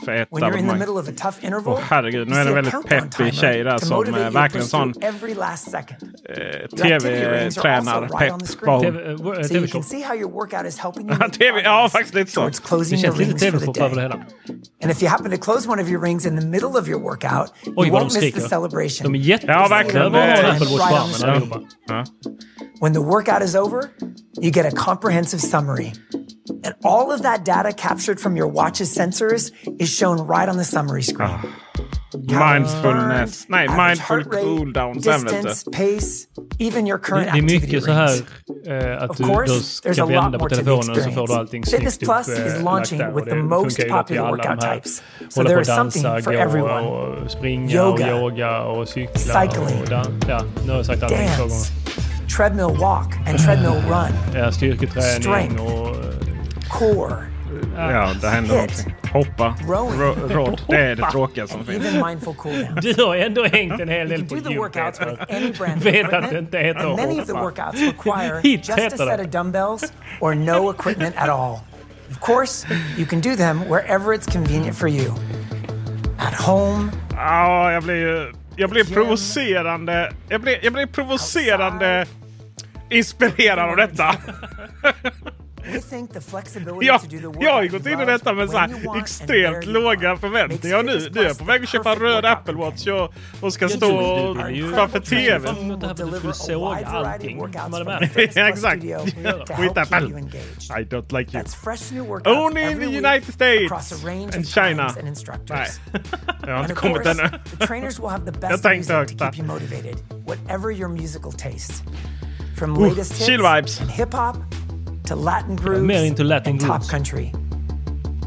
that was in the middle of a tough Interval, och herregud, nu är det väldigt peppig tjej där som verkligen sån eh, tv-tränar-pepp var hon. Eh, eh, tv-shop. TV, ja, faktiskt lite så. Det känns lite tv-shop över det hela. And if you happen to close one of your rings in the middle of your workout, you won't miss the celebration. De är jättebra. When the workout is over, you get a comprehensive summary. And all of that data captured from your watch's sensors is shown right on the summary screen. Oh. Mindfulness. Nej, mindful cooldown. Distance, pace, even your current det, det är mycket så här eh, att of course, då ska vända på telefonen och så får Fitness Plus eh, is launching with the most popular workout types. So there is something for everyone. Springa yoga, och yoga och cykla. Cycling. Och ja, nu har jag sagt allting. Treadmill walk and treadmill eh, run. Ja, strength, och eh, Core. Ja, det händer någonting. Hoppa. Rowing. Ro rod. Det är det tråkiga som finns. Du har ändå hängt en hel del på gym, Peter. Alltså. Vet att det inte heter hoppa. Many of the workouts require just a set of dumbbells or no equipment at all. Of course, you can do them wherever it's convenient for you. At home. Ja, jag blir. Jag blir provocerande... Jag blir, jag blir provocerande inspirerad av detta. jag, jag har ju gått in i detta med så här extremt låga förväntningar nu. Nu är jag på väg att köpa en röd Apple Watch och, och ska stå framför TVn. Du skulle såga allting som Exakt. With Apple. I don't like you. Only in the United States and China. Nej, jag har inte kommit ännu. Jag tänkte högt där. Whatever your musical taste. From latest hits and hip hop to Latin grooves, yeah, into Latin and grooves. top country.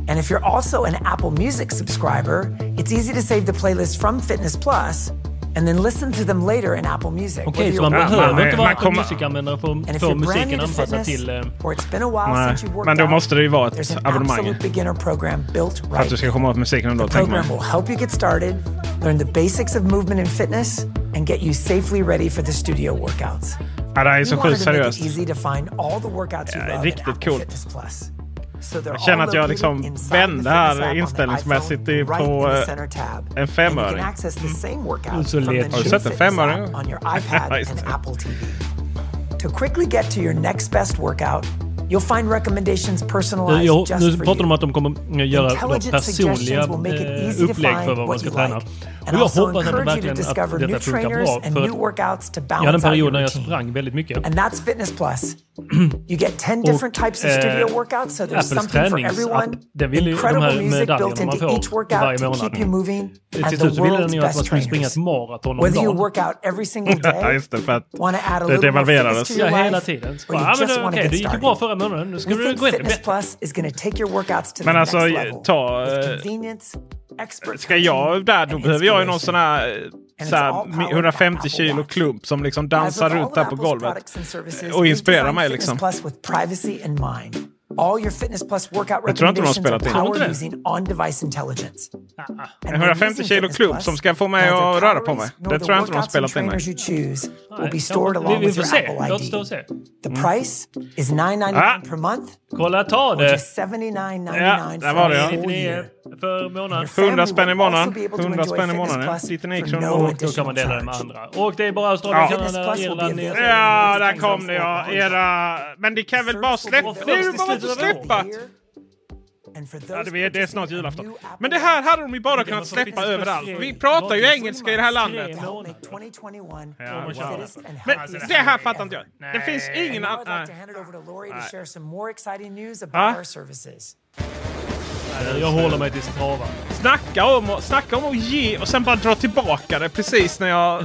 And if you're also an Apple Music subscriber, it's easy to save the playlist from Fitness Plus and then listen to them later in Apple Music. Okay, så man behöver man, inte vara Apple Music-användare för att få musiken anpassad till... Uh, or it's been a while nej, since you worked men då måste det ju vara ett abonnemang. Program built right. För att du ska komma åt musiken ändå, tänker man. will help you get started, learn the basics of movement and fitness and get you safely ready for the studio workouts. Ja, det här är så sjukt seriöst. Ja, riktigt coolt. Jag känner att jag liksom vände här inställningsmässigt på eh, en femöring. Mm. Har du sett en femöring? To quickly get to your next best workout You'll find recommendations personalized jo, just nu pratar de om att de kommer göra personliga eh, upplägg för vad man ska träna. Like. Och jag hoppas att verkligen att detta funkar bra. För jag hade en period när jag sprang väldigt mycket. And that's Fitness Plus. You get 10 different types of studio eh, workouts so there's something for everyone. Den vill, ju de här medaljerna man får varje månad. Till slut så ville den world's att man skulle springa ett maraton om dagen. day, just det, för att det devalverades. Ja, hela tiden. Ja, you just want to. Det gick ju bra förra månaden. Nu ska du gå ännu bättre. Fitness Men alltså, ta privacy in mind. All your Fitness Plus workout Jag tror inte de har spelat in. inte using on-device intelligence. En 150 kilo klubb som ska få mig att röra på mig. Det tror jag inte de har spelat in. vi- vi får se. Låt och se. The price is $9.99 Ah. per month Kolla, ta det! just $79.99 Ja, där var det, ja. For a whole 99 year. för månaden. 100 spänn i månaden. also be able to 100 enjoy spänn i månaden. 99 for kronor no om året. Då kan man dela det med andra. Och det är bara Australien, Ja. Kanada, be Irland, available. Ja, där kom det ja. Era... Men de kan väl bara släppa... Det är ju bara att släppa! Ja, det, är, det är snart julafton. Men det här hade de ju bara kunnat släppa det överallt. Vi pratar ju engelska i det här landet. to help make 2021 Ja, wow. and Men healthiest det här fattar inte jag. Det finns ingen annan... Ah. Jag håller mig till Strava. Snacka om, snacka om att ge och sen bara dra tillbaka det precis när jag...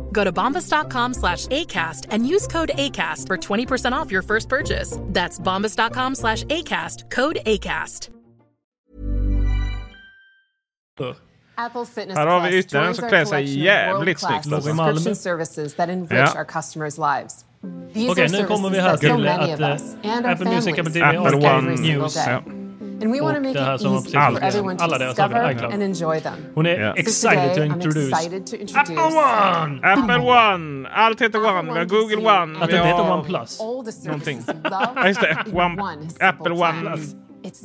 Go to bombas.com slash ACAST and use code ACAST for 20% off your first purchase. That's bombas.com slash ACAST, code ACAST. Apple Fitness Här har vi Plus ytterligare en joins som our klär sig collection of jävligt world-class snyggt. subscription services that enrich Ja. our customers' lives. These Okej, are nu kommer vi här services that so till many att of eh, us and our Apple Music, Apple families TV Apple One every single News. day. Ja. And we want to make it easy precis- for everyone to discover saker, and enjoy them. Hon är. So excited today, to I'm introduce excited to introduce One! Apple One! Allt heter One. Vi har Google One. Att det heter One Plus. all the någonting. just det. One, one Apple One.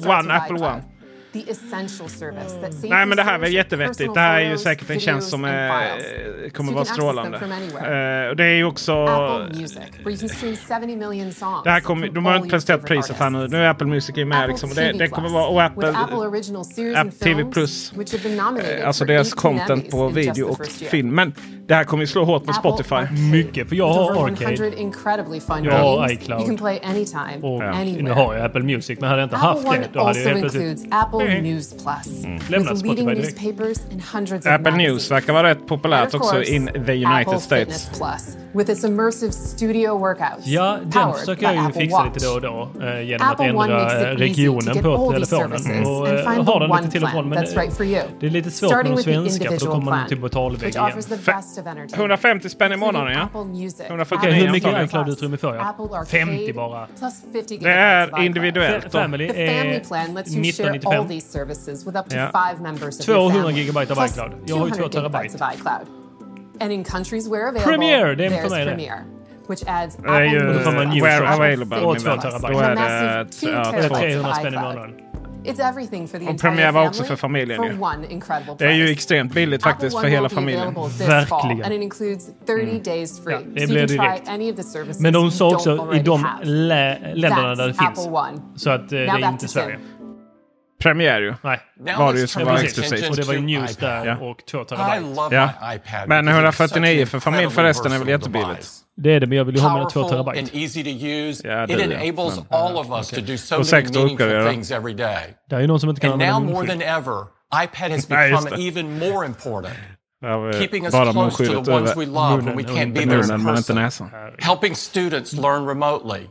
One, Apple. One. The essential service that safely Nej men det här är jättevettigt. Det här är ju photos, säkert en tjänst som videos, and files. kommer So vara you can access them strålande. from anywhere. Och det är ju också... Apple Music, where you can stream 70 million songs. Det här kommer, de har inte presenterat priset här nu. Nu är Apple Music med liksom. Och det, det kommer vara... Och Apple... Apple TV Plus. Eh, Alltså deras 18 content på video och film. Men det här kommer ju slå hårt med Apple Spotify. Mycket, för jag har Arcade. 100 incredibly fun Jag har iCloud. Och nu har jag Apple Music, men hade jag inte Apple haft det, då hade jag helt plötsligt... Apple News Plus. Mm. Lämnat Spotify direkt. Apple News verkar vara rätt populärt också in the United Apple States. Plus, with its immersive studio workouts, ja, den försöker jag ju fixa Watch. lite då och då eh, genom Apple att ändra regionen på telefonen. Mm. Och, eh, har den lite till och från, men right det är lite svårt Starting med de svenska för då kommer man till betalväggen. igen. 150 spänn i månaden ja. okay, Hur mycket iCloud-utrymme får jag? 50 bara. Det är individuellt. Family är 1995 these services with up to yeah. five members of 200 gigabyte av iCloud. Jag har ju 2 terabyte. Of iCloud. And in countries where available, Premiere, det är för mig Premiere. Which adds det är ju where available. Och 2 terabyte. Då är det 300 spänn i månaden. It's everything for the och Premiere var också för familjen ju. Det är ju extremt billigt faktiskt för hela familjen. Verkligen. And it includes 30 mm. days free. Det blir direkt. Men de sa också i de länderna där det finns. Så att eh, det är inte Sverige premiär ju. Nej. Var det ju som var exklusivt. Och det var ju news där yeah. och 2 terabyte. Ja. Men 149 för familj förresten är väl jättebilligt? Det är det, men jag vill ju ha mina 2 terabyte. And easy to use. Ja, det, är enables ja. all of us okay. to do so many meaningful things every. Det är ju någon som inte kan använda munskydd. more than ever, iPad has become even more important. Keeping us close to the ones we love when we can't be there in person. Helping students learn remotely.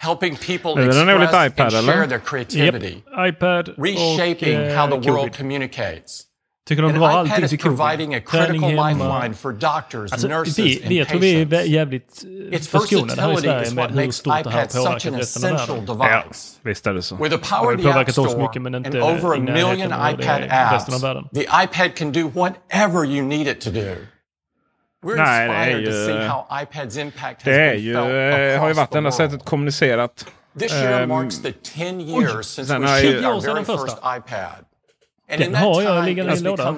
helping people express iPad, and share eller? their creativity, yep. iPad reshaping uh, how the world communicates. Tycker de drar allting till providing a critical lifeline for doctors, alltså, nurses vi, vi, jag tror vi är jävligt eh, förskonade här i Sverige med hur stort det här resten av världen. Ja, visst är det så. With a power det har påverkat oss mycket men inte i närheten av resten av världen. The iPad can do whatever you need it to do. We're Nej, det är ju... Det är ju, eh, har ju varit det enda sättet att kommunicera. - ehm, Den har ju... 10 years since iPad. Den har jag liggande i en låda.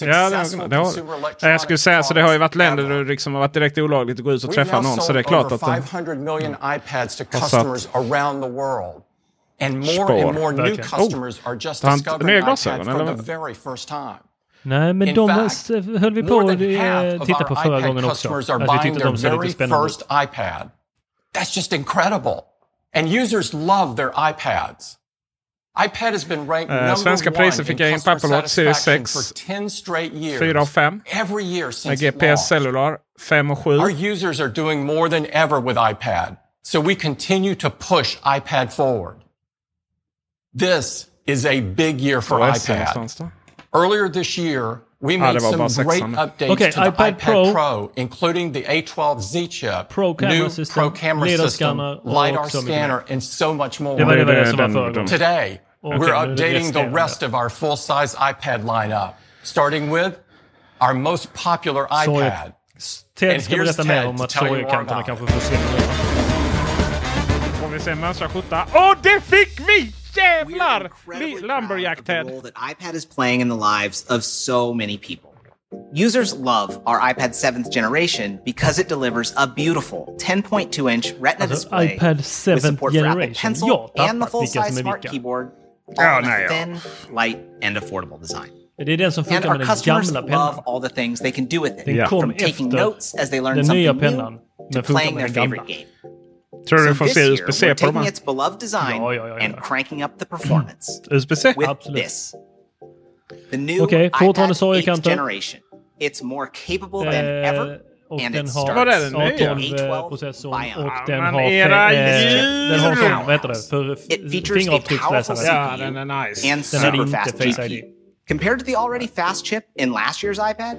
Ja, det, det har, jag skulle säga så det har ju varit länder där det liksom har varit direkt olagligt att gå ut och träffa någon. Så det är klart att... 500 million mm. iPads to customers around the world. And more. Nej, men In de fact, höll vi på att eh, titta på förra gången också. Att vi tyckte de såg lite spännande ut. iPad. That's just incredible. And users love their iPads. iPad has been ranked eh, number uh, Svenska priser fick jag Apple Watch Series 6. 4 av 5. Every year since GPS Cellular 5 och 7. Our users are doing more than ever with iPad. So we continue to push iPad forward. This is a big year for iPad. Earlier this year, we made some great updates okay, to the iPad, iPad Pro, Pro, including the A12Z chip, Pro camera new system, Pro camera system, LiDAR scanner, and so much more. Today, we're updating the rest of our full-size iPad lineup, starting with our most popular iPad. And here's berätta mer om att så är kanterna kanske får se. Får vi se Mössa Oh, Åh, det fick vi! Stevlar, lumberjack Ted. The role that iPad is playing in the lives of so many people. Users love our iPad 7th generation because it delivers a beautiful 10.2-inch Retina display iPad 7th with support generation. for Apple Pencil ja, and the full-size smart keyboard, all oh, in a thin, light and affordable design. Det är den som funkar med den gamla pennan. Love all the things they can do with it. Yeah. From taking notes as they learn something new to playing their favorite. Game. Tror du so får se USB-C på de här? its beloved design ja, ja, ja, and cranking up the performance. USB-C? Absolut. This, Okej, fortfarande sorg i kanten. It's more capable than ever. Och and den har A12-processorn och den har... Den har sån, vad heter det, för fingeravtrycksläsare. Ja, den är nice. Den hade inte Face ID. Compared to the already fast chip in last year's iPad,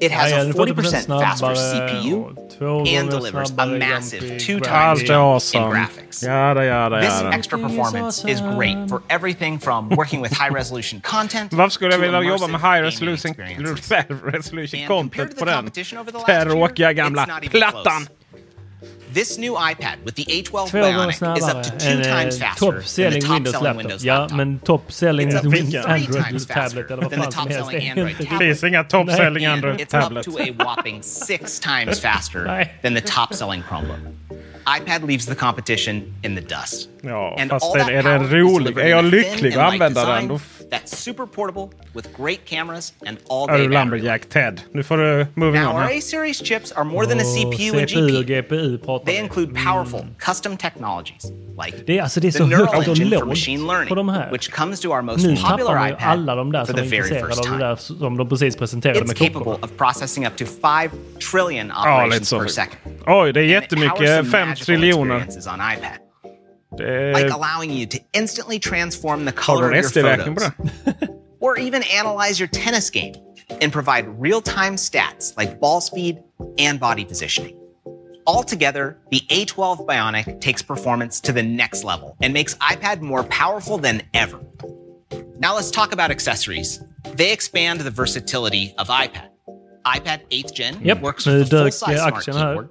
it has a 40% faster CPU and delivers a massive two times jump awesome. in graphics. Yada, yada, yada. This extra performance is great for everything from working with high resolution content Varför skulle jag vilja jobba med high resolution, resolution content på den? Tråkiga gamla plattan! This new iPad with the A12 Bionic is up to two eh, times faster than the top-selling Windows laptop. Ja, men top-selling Android tablet eller vad fan som helst. Det finns inga top-selling Android tablet. It's up to a whopping six times faster than the top-selling Chromebook. iPad leaves the competition in the dust. Ja, fast är den rolig? Är jag lycklig att använda den? That's super portable with great cameras and all Är day du battery. Lumberjack Ted? Nu får du moving Now, on. our här. A-series chips are more than a CPU and CPU och GPU. GPU They include powerful, custom technologies like Det är, alltså det är the så neural engine for machine learning, which comes to our most Nu popular iPad alla de där for the är very first time. där som de precis presenterade It's med capable of processing up to 5 trillion Ja, operations så. per second. Oj, det är And jättemycket. some 5 magical triljoner. Experiences on iPad. Det Like allowing you to instantly transform the color of your photos. or even analyze your tennis game and provide real-time stats like ball speed and body positioning. Altogether, the A12 Bionic takes performance to the next level and makes iPad more powerful than ever. Now let's talk about accessories. They expand the versatility of iPad. iPad 8th Gen Japp, works with a full-size eh, smart keyboard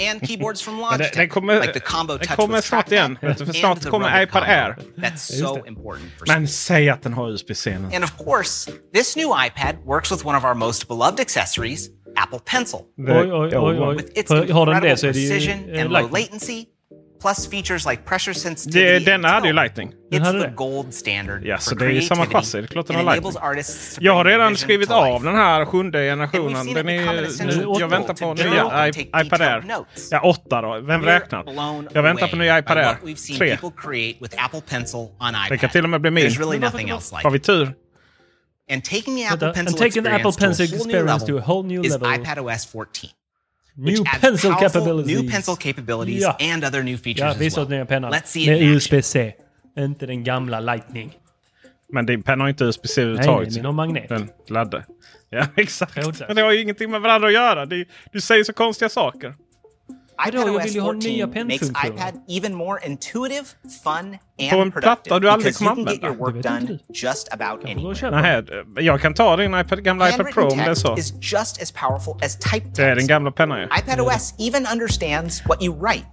and keyboards from Logitech, den kommer, like the combo den touch kommer snart igen. för snart the kommer iPad. Air. That's so important for Men säg att den har USB-C nu. and of course, this new iPad works with one of our most beloved accessories, Apple Pencil. Oj, oj, oj, oj. With its har den incredible det så är det ju precision eh, and low latency, plus features like pressure Det, sensitivity. denna and hade ju. Lightning. Den It's the det. gold standard Ja, for så det är ju samma chassi. Det är klart den har Lightning. Jag har redan skrivit av den här sjunde generationen. Den är, nu, jag väntar på nya iPad Air. Ja, åtta då. Vem räknar? Jag väntar på nya iPad Air. what we've seen Tre. people create with Apple Pencil on Den kan iPad. till och med bli min. There's really nothing else like Har vi tur? And taking the Apple Pencil experience to a whole new level is iPadOS 14. New pencil capabilities. New pencil capabilities Ja. and other new features Ja, as visa well. nya pennan. Let's see it Med. USB-C. Inte den gamla Lightning. Men din penna har inte USB-C överhuvudtaget. nej, min har magnet. Den laddar. Ja, exakt. Men det har ju ingenting med varandra att göra. Du, du säger så konstiga saker. Vadå, jag iPadOS vill ju ha nya 14 makes iPad even more intuitive, fun, På en and productive du aldrig because you kommer can get your work Det vet inte done just about anywhere. Nej, jag kan ta din iPad, gamla iPad Pro om det är Handwritten så. text is just as powerful as typed Det är den text. gamla pennan ju. iPadOS even understands what you write,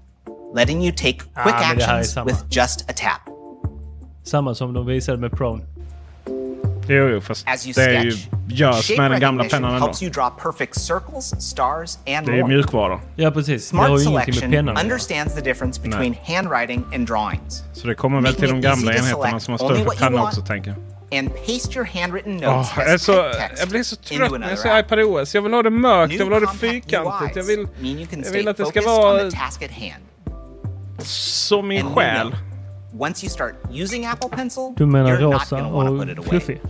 letting you take quick Ah, men det här är actions with just a tap. Samma som de visade med Pron. Jo, jo, fast As you det är ju sketch, görs shape med den gamla recognition pennan ändå. helps you draw perfect circles, stars, and Det är ju mjukvara. Ja, precis. Det Smart har ju ingenting med selection pennan understands the difference between handwriting and drawings. Så det kommer väl till de gamla enheterna som har större what you penna want. också, tänker jag. And paste your handwritten notes är as så, jag blir så into trött när jag ser app. iPad OS. Jag vill ha det mörkt, jag vill ha det fyrkantigt. Jag vill, mean you can jag stay vill att det ska focused on vara the task at hand. som min själ. once you start using Apple Pencil, Du menar you're not rosa going to want to put och it away. fluffig?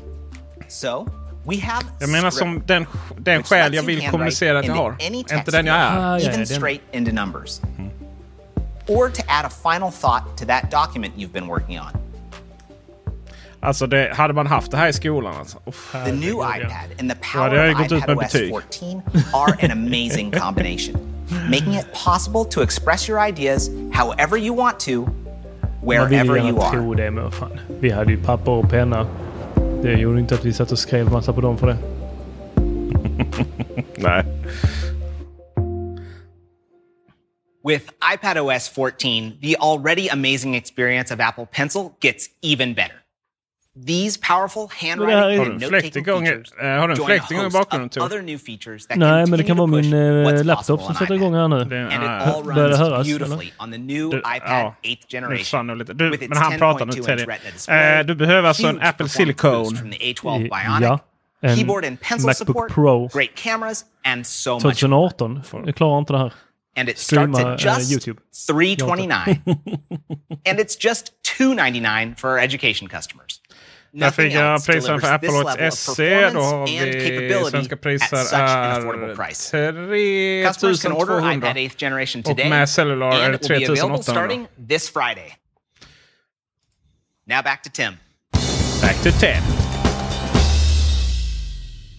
So, we have Jag menar Scribble, som den, den which själ lets jag you vill handwrite kommunicera att jag har. any Inte text den jag är. Ah, even straight into numbers. Or to add a final thought to that document you've been working on. Alltså, det, hade man haft det här i skolan alltså. Uff, The new iPad and the Då hade power jag of ju gått ut med iPadOS betyg. 14 are an amazing combination, making it possible to express your ideas however you want to, Man vill ju wherever you gärna are. tro det, men vad fan. Vi hade ju papper och penna. Det gjorde inte att vi satt och skrev massa på dem för det. Nej. With iPadOS 14, the already amazing experience of Apple Pencil gets even better. These powerful handwriting Har Har and du en fläkt note-taking features eh, har du en join a fläkt igång i bakgrunden Tor? other new features that Nej, men det kan vara min what's eh, laptop possible som on sätter iPad. igång här nu. Det- And it ah, all Börjar det runs höras, beautifully on the new Du, iPad ja, 8th nu lite. Du, with its men han pratar nu 10.2 Teddy. inch Retina display, Eh, du behöver alltså en Apple Silicone. boost from the A12 Ja, Bionic, en keyboard and pencil Macbook support, Pro. great cameras, and so much more. 2018. Jag klarar inte det här. And it starts Streama, at just YouTube. 329 and it's just 299 for our education customers. Där fick Nothing jag else priserna för delivers Apple this Watch level of SE. Då har performance and vi capability svenska at priser such an affordable är price. Customers can order 3200. iPad 8th generation Och today med cellular är and det it will be available 3800. starting this Friday. Now back to Tim. Back to Tim.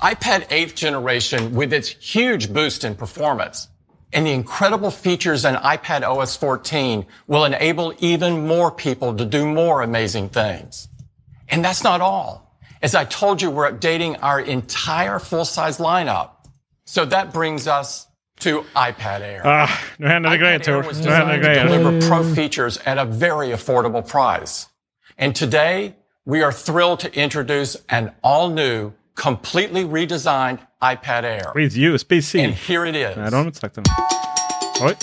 iPad 8th generation, with its huge boost in performance and the incredible features in iPad OS 14, will enable even more people to do more amazing things. And that's not all. As I told you, we're updating our entire full-size lineup. So that brings us to iPad Air. Ah, nu händer det grejer Tor. was Nu händer det to grejer. deliver pro features at a very affordable price. And today, we are thrilled to introduce an all-new, completely redesigned iPad Air. With USB-C. And here it is. Nej, det har de inte sagt än. Oj.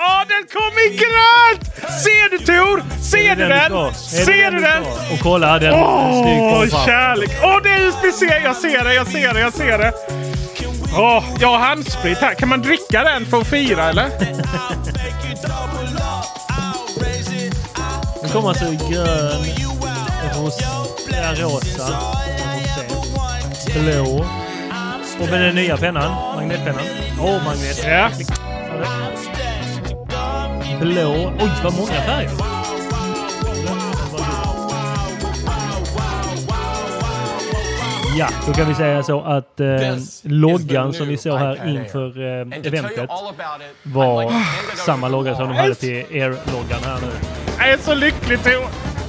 Åh, den kom i grönt! Ser du Tor? Ser du den? Ser du den? Och kolla, den Åh, kärlek! Åh, det är USB-C! Jag ser det, jag ser det, jag ser det! Åh, jag har handsprit här. Kan man dricka den för att fira eller? Den kommer alltså i grön, ros, ja, rosa, blå. Och med den nya pennan, magnetpennan. Åh, oh, magnet. Ja. Blå. Oj, vad många färger. Ja, då kan vi säga så att eh, loggan som vi såg här inför eh, eventet var samma logga som de hade till Air-loggan här nu. Jag är så lycklig Tor!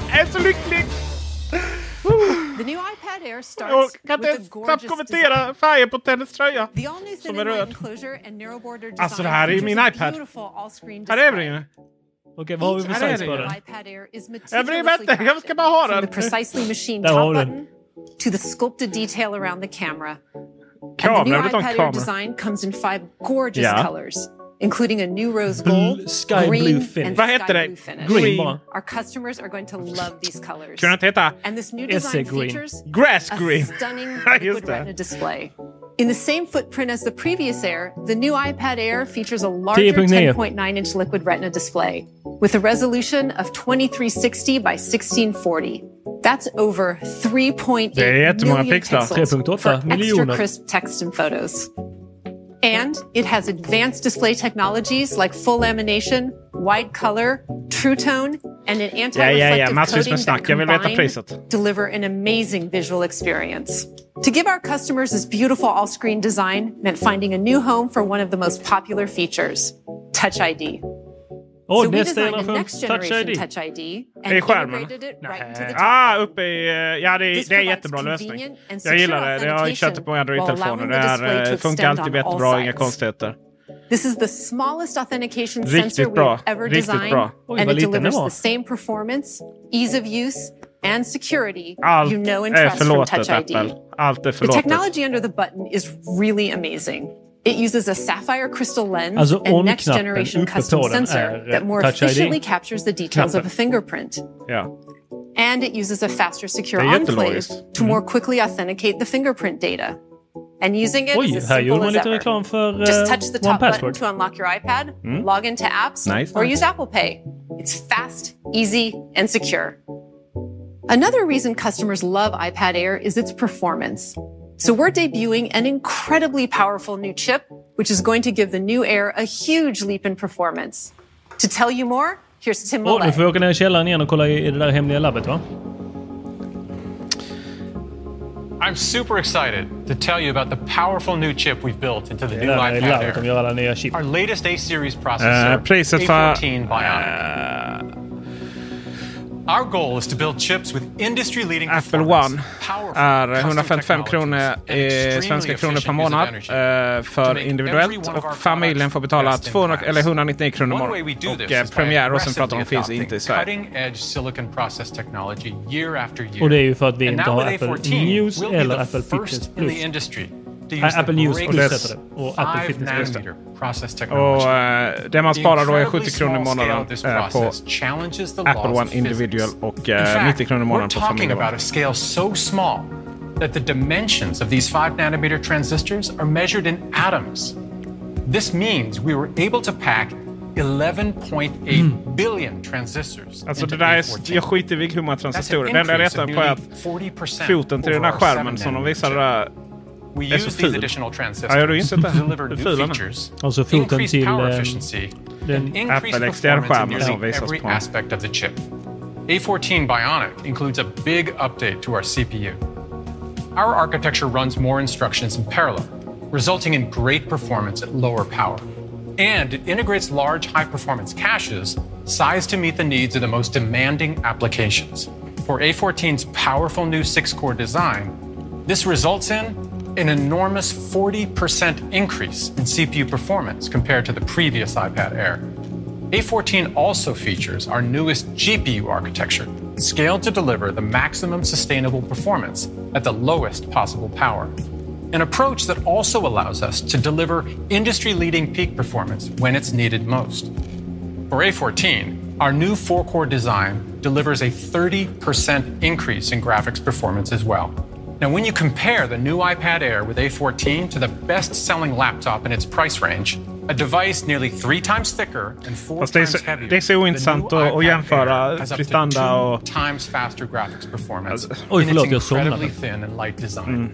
Jag är så lycklig! The new Jag kan inte a knappt kommentera färgen på Tennys tröja. The all-new Som thin är röd. enclosure and narrow border design Alltså det här är ju min iPad. beautiful all-screen Här är ju. Okej, vad har vi för size på den? iPad Air is Jag bryr mig meticulously inte, jag ska bara ha den. the precisely machined Där har top vi den. button to the sculpted detail around the camera. And the Kamera, new iPad Air kamera. design comes in five gorgeous Ja. colors, including a new rose gold, sky blue green, finish. and Vad heter sky det? blue finish. Green. Our customers are going to love these colors. Kunde inte heta And this new design green. features Grass a green? stunning Ja, liquid retina display. In the same footprint as the previous Air, the new iPad Air features a larger 10.9. 10.9 inch liquid retina display with a resolution of 2360 by 1640. That's over 3.8 Det är jättemånga million pixlar. pixels for extra crisp text and photos. And it has advanced display technologies like full lamination, wide color, true tone, and an anti-reflective. Massvis coating that snack. Jag vill veta combined deliver an amazing visual experience. To give our customers this beautiful all-screen design meant finding a new home for one of the most popular features, Touch ID. Åh, so nästa generation Touch ID. Touch ID I skärmen? right the Ah, uppe i... eh, Ja, det är, det är provides jättebra lösning. Jag gillar det. Jag har kört det på authentication Android-telefoner. Det the här eh, funkar alltid jättebra. Inga konstigheter. This is the smallest authentication sensor we've ever designed, bra. Oj, and it delivers the same performance, ease of use, and security Allt you know and trust from Touch ID. Apple. Allt är The förlåtet. technology under the button is really amazing. It uses a sapphire crystal lens Alltså, and next generation custom sensor är, eh, that more efficiently captures the details of a fingerprint. Ja. And it uses a faster secure enclave to more quickly authenticate the fingerprint data. And using it Oj, här gjorde man lite reklam för Just eh, touch the top button to unlock your iPad, Mm. log into apps, Nice, or use Apple Pay. It's fast, easy, and secure. Another reason customers love iPad Air is its performance. So we're debuting an incredibly powerful new chip, which is going to give the new Air a huge leap in performance. To tell you more, here's Tim Åh, nu Millett. får vi åka ner i källaren igen och kolla i i det där hemliga labbet va? I'm super excited to tell you about the powerful new chip we've built into the Det är new där i iPad labbet de Air. gör alla nya chip. Our latest A-series processor, Eh, priset för... A14 Bionic. Our Apple One är 155 kronor i svenska kronor per månad eh, för individuellt och familjen får betala 200, eller 199 kronor i månaden. Och eh, premiär som pratar aggressively om finns inte i Sverige. Cutting-edge silicon process technology year after year. Och det är ju för att vi inte har Apple A14, News eller Apple in Plus. Apple News heter det. Och Apple 5 Fitness Och eh, det man sparar då är incredibly 70 kronor i small scale månaden eh, på Apple One Individual och eh, fact, 90 kronor i månaden på small that the dimensions of these 5 nanometer transistors are measured in atoms. This means we were able to pack 11.8 billion transistors Alltså det där är, A14. jag skiter i hur många transistorer. Det enda jag retar på är att 40% foten till den här skärmen 7 som de visade där We är så use these ful. additional transistors Ja, jag har ju insett det. to deliver Hur new ful den är. features, Alltså foten increased till power eh, efficiency, den and increased Apple XDR-skärmen performance in som visas every på. aspect of the chip. A14 Bionic includes a big update to our CPU. Our architecture runs more instructions in parallel, resulting in great performance at lower power. And it integrates large high-performance caches sized to meet the needs of the most demanding applications. For A14's powerful new six-core design, this results in an enormous 40% increase in CPU performance compared to the previous iPad Air. A14 also features our newest GPU architecture, scaled to deliver the maximum sustainable performance at the lowest possible power. An approach that also allows us to deliver industry leading peak performance when it's needed most. For A14, our new four core design delivers a 30% increase in graphics performance as well. Now, when you compare the new iPad Air with A14 to the best selling laptop in its price range, a device nearly three times thicker and four Fast times heavier, det är så the new ointressant att, att jämföra has up to prestanda two och... times faster graphics performance Oj, in förlåt, its jag somnade. incredibly thin and light design. Mm.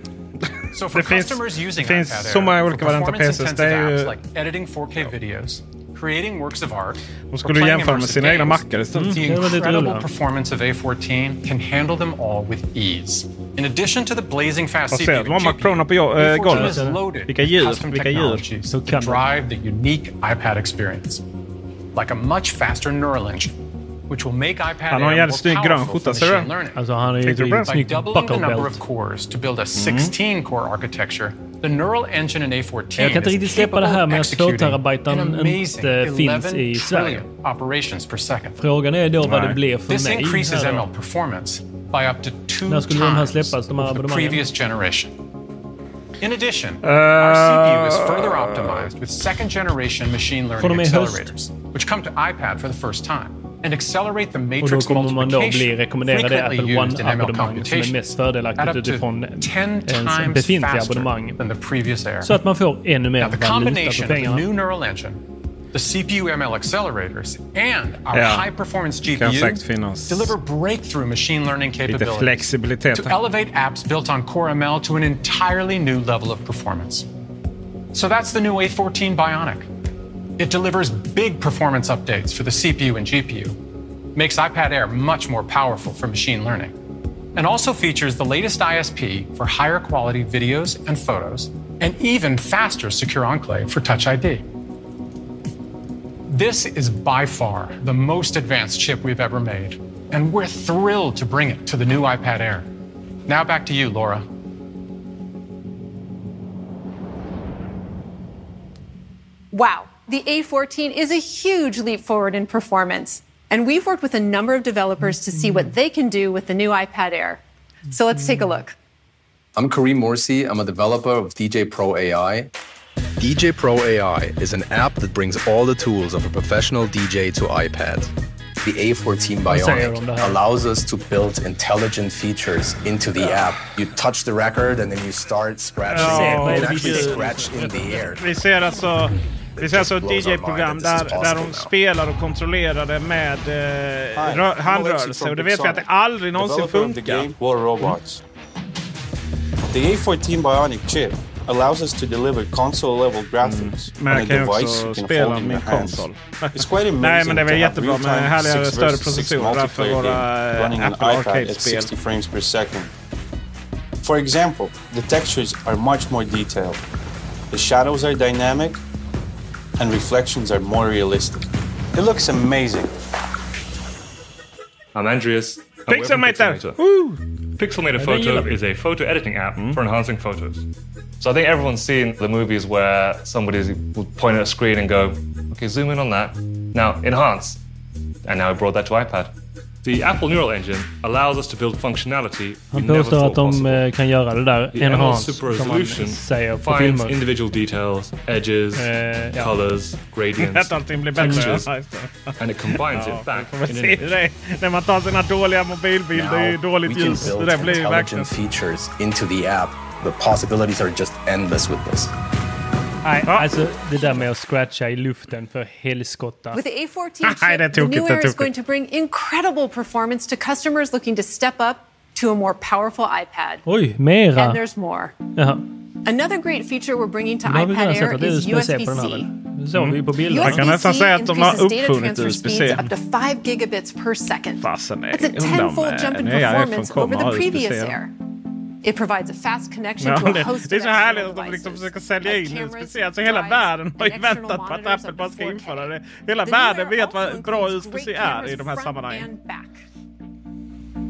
So for Det finns- customers using det finns iPad Air så många for olika varianter på performance PCs. Det är intensive ju- apps eh. like editing 4K videos, creating works of art, or skulle jämföra med sina egna mackar istället. The Mm, lite incredible performance of A14 can handle them all with ease. In addition to the blazing fast CPU? De har and Macronerna på A14 golvet. is loaded Vilka with djur, custom vilka djur. technologies to drive the unique iPad experience. Like a much faster neural engine, which will make iPad Han har en Air jävligt more snygg grön powerful skjorta, ser du. Alltså han är ju du på det? riktigt By snygg doubling the buckle number belt. of cores to build a 16 core architecture, the neural engine in A14 Jag kan inte riktigt släppa det här of med att 2 terabyten amazing inte finns 11 i Sverige. trillion operations per second. Frågan är då vad det blir för This mig. increases här. ML performance by up to two När skulle de här times släppas, de här over the abonnemangen? previous generation. In addition, Uh, our CPU is further optimized with second generation machine learning accelerators, which come to iPad for the first time and accelerate the Och då matrix kommer man då bli multiplication rekommenderade frequently Apple used in ML One-abonnemang som är computation mest at fördelaktigt up to utifrån 10 ens times befintliga faster abonnemang. than the previous Air. Så att man får ännu mer Now, the valuta combination för of the pengarna. new neural engine, the CPU ML accelerators, and our Ja. high performance Kan GPU deliver breakthrough machine learning lite capabilities to elevate apps built on Core ML to an entirely new level of performance. So that's the new A14 Bionic. It delivers big performance updates for the CPU and GPU, makes iPad Air much more powerful for machine learning, and also features the latest ISP for higher quality videos and photos, and even faster Secure Enclave for Touch ID. This is by far the most advanced chip we've ever made, and we're thrilled to bring it to the new iPad Air. Now back to you, Laura. Wow, the A14 is a huge leap forward in performance. And we've worked with a number of developers to see what they can do with the new iPad Air. So let's take a look. I'm Kareem Morsi. I'm a developer of DJ Pro AI. DJ Pro AI is an app that brings all the tools of a professional DJ to iPad. The A14 Vad säger de om det Bionic allows us to build intelligent features into the app. You touch the record and then you start scratching. Ja, you can actually scratch in the air. Vi ser alltså, vi ser alltså ett DJ-program där, där de spelar och kontrollerar det med eh, Hi, rö- I'm handrörelse. Alexi from Och det vet vi att det aldrig någonsin funkar. The A14 Bionic chip allows us to deliver console-level graphics Men on a device you can spela hold in your hands. konsol. It's quite amazing Nej, men det är väl to have jättebra med real-time härligare, 6 större versus 6 processorer för våra game running eh, on Apple iPad at Arcade-spel. 60 frames per second. For example, the textures are much more detailed. The shadows are dynamic and reflections are more realistic. It looks amazing. I'm Andreas. I'm Pixelmator! Pixelmator. Woo! Pixelmator I Photo love it. is a photo editing app for enhancing photos. So I think everyone's seen the movies where somebody will point at a screen and go, okay, zoom in on that. Now enhance. And now we brought that to iPad. The Apple Neural Engine allows us to build functionality we Han never påstår thought att de possible. eh, kan göra det där The ML enhance, Super som man Resolution säger på finds filmer. individual details, edges, ja. colors, gradients, Att allting blir bättre. textures, Ja, just det. and it combines Ja, it back får man in se an det. När man tar sina dåliga mobilbilder i Now dåligt we can ljus. build Det blir ju verkligen... intelligent features into the app. The possibilities are just endless with this. Nej, alltså det där med att scratcha i luften för helskotta. With the A14 Nej, det chip, the tokigt, new Air is tokigt. going to bring incredible performance to customers looking to step up to a more powerful iPad. Oj, mera. And there's more. Jaha. Another great feature we're bringing to vi iPad Air att det är is USB-C såg vi ju på bilder. Man kan nästan säga att de har uppfunnit USB-C. up to 5 gigabits per second. Fasen är That's a tenfold med jump in nya performance iPhone over kommer the previous. Air. It provides a fast connection Ja, to a det, host det är så härligt att de liksom försöker sälja in cameras, USB-C. Alltså hela världen har ju väntat på att Apple bara ska införa det. Hela The världen vet vad bra USB-C är i de här front sammanhangen.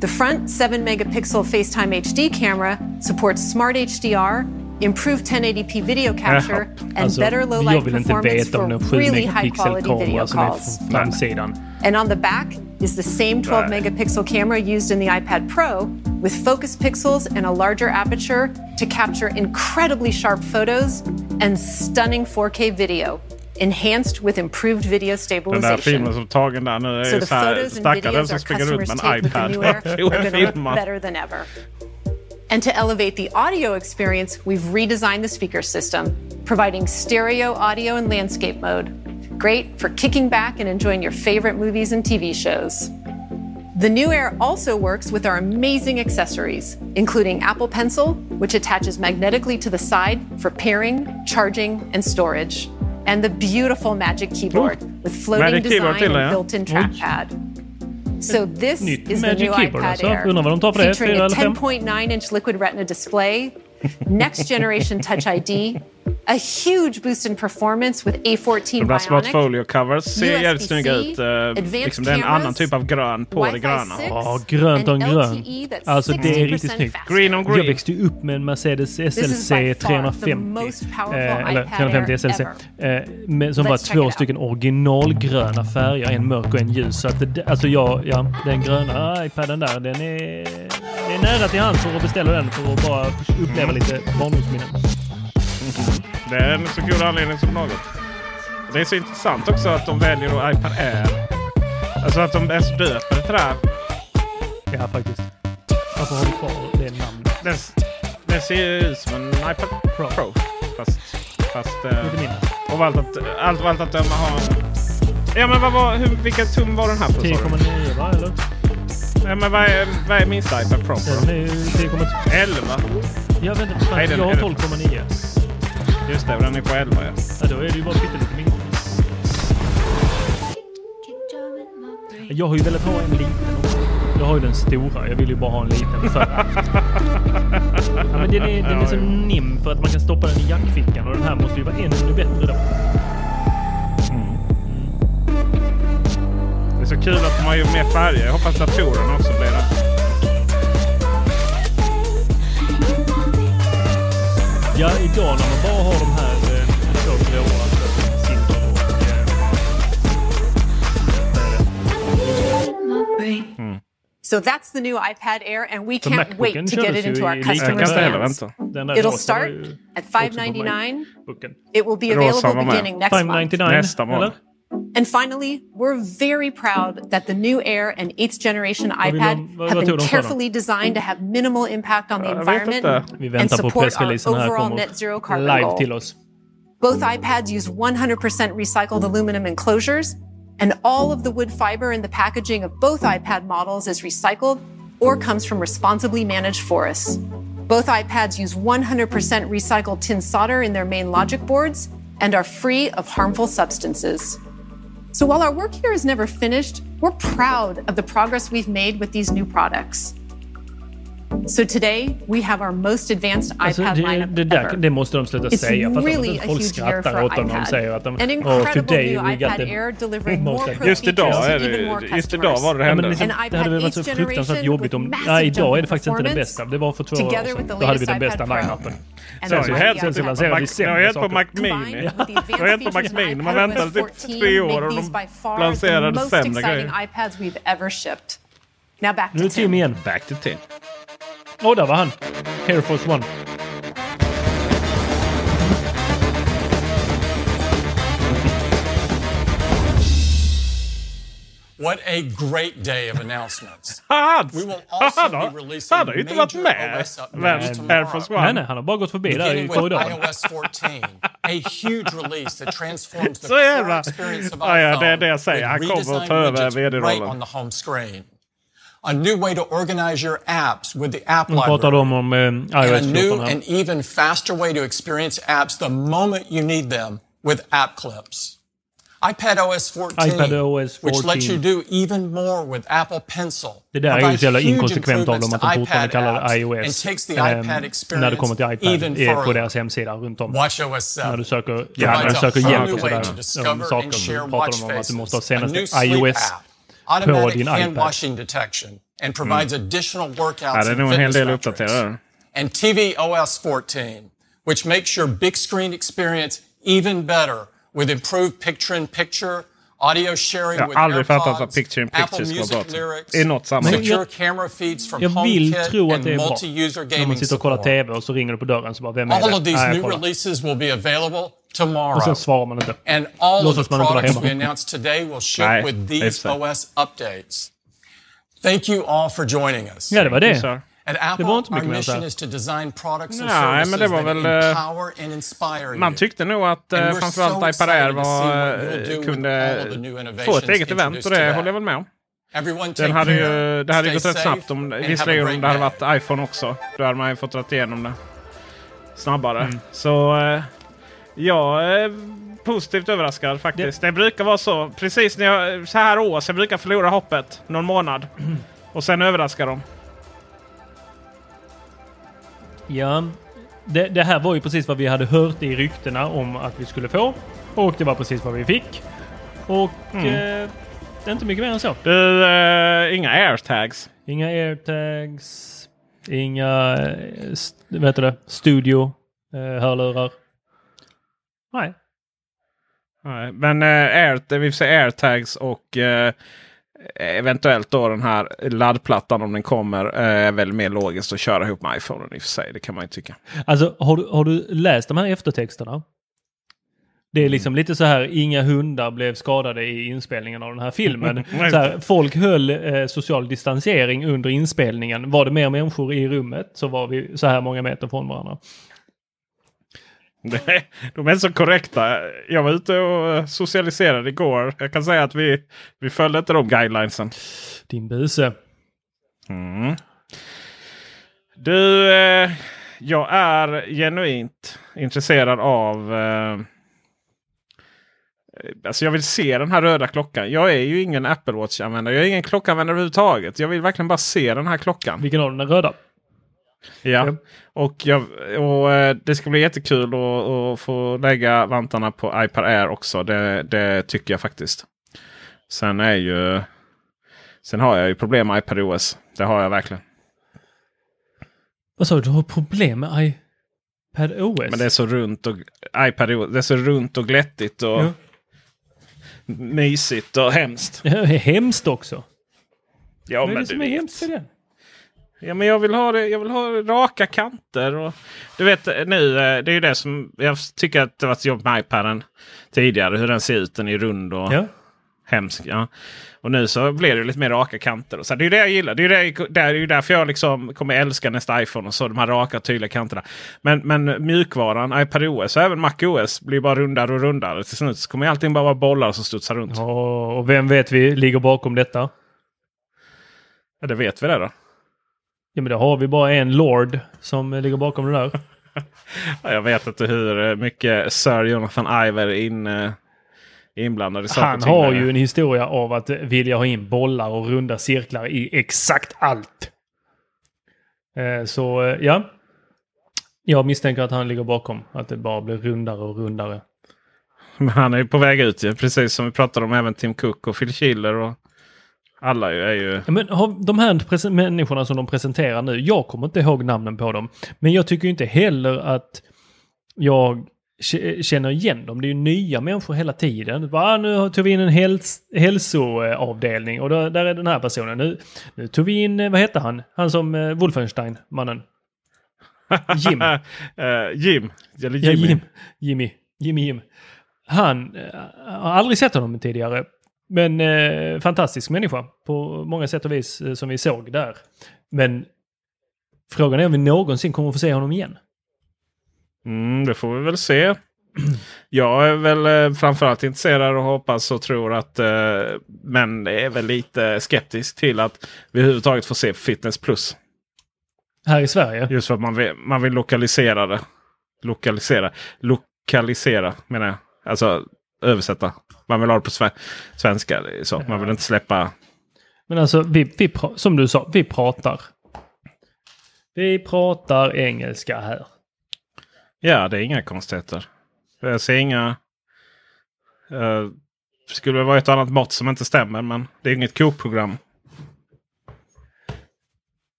The front 7 megapixel FaceTime HD camera supports smart HDR, improved 1080p video capture, and Alltså, better low light performance for really high quality video kamera som är calls. från framsidan. And on the back is the same 12 Nej. megapixel camera used in the iPad Pro with focus pixels and a larger aperture to capture incredibly sharp photos and stunning 4K video enhanced with improved video Den där stabilization. filmen som tagen där nu är So ju the så här photos and stackaren videos som springer runt med en take with the iPad och are going to look filmar. better than ever. And to elevate the audio experience, we've redesigned the speaker system, providing stereo audio and landscape mode. Great for kicking back and enjoying your favorite movies and TV shows. The new Air also works with our amazing accessories, including Apple Pencil, which attaches magnetically to the side for pairing, charging, and storage, and the beautiful Magic Keyboard with floating Magic design till, eh? and ja. built-in trackpad. So this Nytt is the new Keyboard iPad alltså. Air, Undrar vad de tar för det, featuring a 10.9-inch liquid retina display, next generation Touch ID, a huge boost in performance with A14 De där smart Bionic, folio covers ser jävligt snygga ut. advanced liksom det är en cameras, annan typ av grön på det gröna. 6, Ja, grönt on and grön. LTE that's Alltså det är 60% riktigt snyggt. Green on green. Jag växte upp med en Mercedes SLC far the 350. most powerful Eh, eller iPad 350 Air SLC. Eh, med, som var Let's check två stycken originalgröna färger. En mörk och en ljus. Så att det, alltså jag, ja, den gröna iPaden där, den är, det är nära till hands för att beställa den för att bara uppleva lite barndomsminnen. Det är en så god anledning som något. Det är så intressant också att de väljer då iPad Air. Alltså att de ens döper det till det här. Ja, faktiskt. Varför har du kvar det namnet? Den, den ser ju ut som en iPad Pro. Fast... fast eh, Lite mindre. och allt att, allt, allt att döma har. Ja men vad var, hur, vilken tum var den här på? sa du? 10,9 va, eller? Ja, men vad är, vad är minsta iPad Pro? Den är ju 10,2. 11? Ja, vänta. Nej, Fan, den- jag har är det- 12,9. Just det, den är på 11 ja. Ja, då är det ju bara pyttelite mindre. Jag har ju velat ha en liten också. Jag har ju den stora. Jag vill ju bara ha en liten för. Ja, men den är, den är så nim för att man kan stoppa den i jackfickan och den här måste ju vara ännu bättre då. Det är så kul att de har ju mer färger. Jag hoppas datorerna också blir det. Ja, idag när man bara har de här eh, två gråa, alltså, silver och... Eh, So that's the new iPad Air, and we can't Macbooken wait to get it into our customers' hands. It'll start at också på 599. Macbooken. It will be available beginning next month. 599, Nästa månad. And finally, we're very proud that the new Air and 8th generation iPad have been de för dem? carefully designed to have minimal impact on the environment and support our overall net zero carbon live goal. till oss. Both iPads use 100% recycled aluminum enclosures, and all of the wood fiber in the packaging of both iPad models is recycled or comes from responsibly managed forests. Both iPads use 100% recycled tin solder in their main logic boards and are free of harmful substances. So while our work here is never finished, we're proud of the progress we've made with these new products. So today, we have our most advanced Alltså, iPad det, lineup det, där, ever. det måste de sluta It's säga. För really att a folk huge year skrattar for åt dem de iPad. säger att de... An "Oh, incredible today new we got iPad the Air delivering most Just idag är det, more just idag var det Ja, hände. liksom, An det hade varit iPad så 8th fruktansvärt generation jobbigt om... Nej, massive idag är det faktiskt inte det performance bästa. Det var för två år together sedan. with the Då hade vi latest den bästa iPad Pro. line-upen. And Sen the så helt sen så iPad lanserade vi Mac- Jag har sämre saker. Mac Mini. Combined with the Jag har gett på Mac features in Mini. Man väntade typ 14 tre år och these de by far the lanserade most sämre exciting grejer. iPads we've ever shipped. Now back Nu to är Tim. igen. Back to Tim. Åh, där var han. Air Force One. What a great day of announcements. Han! We will also Han be releasing han har ju inte varit major med. OS Men updates Air Force tomorrow. Nej, One. nej, han har bara gått förbi där i Beginning with korridoren. iOS 14, a huge release that transforms the core experience of Ja, ja, det är det jag säger. Han kommer att ta över VD-rollen. on the home screen. A new way to organize your apps with the app library. eh, And a new and even faster way to experience apps the moment you need them with app clips. iPadOS 14, iPadOS which lets you do even more with Apple Pencil. Det där är ju så jävla inkonsekvent av dem att de fortfarande iPad kallar apps det and iOS. takes the iPad experience när det kommer till iPad even eh, på further. deras hemsida runt om. 7 När du söker, ja, när du a söker hjälp new och way sådär. to om discover saker and share pratar watch de om att du måste ha faces. A new senaste sleep iOS app, på din iPad. washing detection, and provides additional Ja, workouts det är nog en hel del metrics. uppdaterade. And TV OS 14, which makes your big screen experience even better with improved picture-in-picture, audio sharing Jag har with aldrig fattat AirPods, picture in picture ska Music vara bra I något sammanhang. Jag- camera feeds from Jag vill HomeKit tro att det är bra. multi-user När man sitter och kollar. TV och så ringer du på dörren så bara, vem är All det? of these new releases will be available tomorrow. Och sen svarar man inte. And all of Låtsas the inte vara products we announced today will ship Nej, with det these. OS updates. Thank you all for joining us. Ja, det var det. sir. At Det Apple, var inte mycket mer att mission säga. is to design products and Nej, services men det var that väl, empower and inspire Man tyckte nog att And eh, framförallt iPad Air var, eh, kunde of the få ett eget event och det today. håller jag väl med om. Everyone Den take hade ju, care, det hade ju gått rätt snabbt om, visserligen om det hade varit iPhone också. Då hade man ju fått dra igenom det snabbare. Mm. Så eh, är positivt överraskad faktiskt. Det brukar vara så. Precis när jag, så här års, jag brukar förlora hoppet någon månad. Och sen överraskar de. Ja, det, det här var ju precis vad vi hade hört i ryktena om att vi skulle få. Och det var precis vad vi fick. Och Mm. eh, det är inte mycket mer än så. Du, eh, inga airtags. Inga airtags, inga eh, vad heter det? studio eh, hörlurar. Nej. Nej, men eh, air, vill säga airtags och eh, eventuellt då den här laddplattan om den kommer eh, är väl mer logiskt att köra ihop med iPhone i och för sig. Det kan man ju tycka. Alltså har du, har du läst de här eftertexterna? Det är Mm. liksom lite så här, inga hundar blev skadade i inspelningen av den här filmen. Här, folk höll eh, social distansering under inspelningen. Var det mer människor i rummet så var vi så här många meter från varandra. De är så korrekta. Jag var ute och eh, socialiserade igår. Jag kan säga att vi, vi följde inte de guidelinesen. Din buse. Mm. Du, eh, jag är genuint intresserad av... Eh, alltså jag vill se den här röda klockan. Jag är ju ingen Apple Watch-användare. Jag är ingen klockanvändare överhuvudtaget. Jag vill verkligen bara se den här klockan. Vilken av dem? Den röda? Ja, och, jag, och eh, det ska bli jättekul att, få lägga vantarna på iPad Air också. Det, det tycker jag faktiskt. Sen är ju... Sen har jag ju problem med iPad OS. Det har jag verkligen. Vad sa du? Du har problem med iPad OS? Men det är så runt och, iPad OS, det är så runt och glättigt och Ja. mysigt och hemskt. Är hemskt också. Ja, Vad är men det som är hemskt med det? Ja, men jag vill ha det. Jag vill ha raka kanter. Och, du vet nu, eh, det är ju det som jag tycker att det varit jobbigt med iPaden tidigare. Hur den ser ut. Den är rund och Ja. hemsk. Ja. Och nu så blir det lite mer raka kanter. Och så. Det är ju det jag gillar. Det är ju, det, det är ju därför jag liksom kommer älska nästa iPhone. och så De här raka tydliga kanterna. Men, men mjukvaran, iPad OS och även Mac OS blir bara rundare och rundare. Till slut kommer allting bara vara bollar som studsar runt. Ja, och vem vet vi ligger bakom detta? Ja, det vet vi det då. Ja, men då har vi bara en Lord som ligger bakom det där. Ja, Jag vet inte hur mycket Sir Jonathan Iver är in, eh, inblandad i saker Han har ju en historia av att vilja ha in bollar och runda cirklar i exakt allt. Eh, Så eh, ja. Jag misstänker att han ligger bakom. Att det bara blir rundare och rundare. Men han är ju på väg ut ju. Precis som vi pratade om även Tim Cook och Phil Schiller. Och alla är ju... Ja, Men de här människorna som de presenterar nu, jag kommer inte ihåg namnen på dem. Men jag tycker inte heller att jag känner igen dem. Det är ju nya människor hela tiden. Bara, nu tog vi in en häls hälsoavdelning och då, där är den här personen. Nu, nu tog vi in, eh, vad heter han? Han som uh, Wolfenstein-mannen. Jim. Eh, Jim. Eller Ja, Jimmy. Jim. Jimmy. Jimmy Jim. Han eh, har aldrig sett honom tidigare. Men eh, fantastisk människa på många sätt och vis eh, som vi såg där. Men frågan är om vi någonsin kommer att få se honom igen. Mm, det får vi väl se. Jag är väl eh, framförallt intresserad och hoppas och tror att eh, men är väl lite skeptisk till att vi överhuvudtaget får se Fitness Plus. Här i Sverige? Just för att man vill, man vill lokalisera det. Lokalisera. Lokalisera menar jag. Alltså översätta. Man vill ha det på sve- svenska. Så. Man vill inte släppa. Men alltså, vi, vi som du sa, vi pratar. Vi pratar engelska här. Ja, det är inga konstigheter. Jag ser inga... Uh, skulle det vara ett annat mått som inte stämmer, men det är inget kokprogram.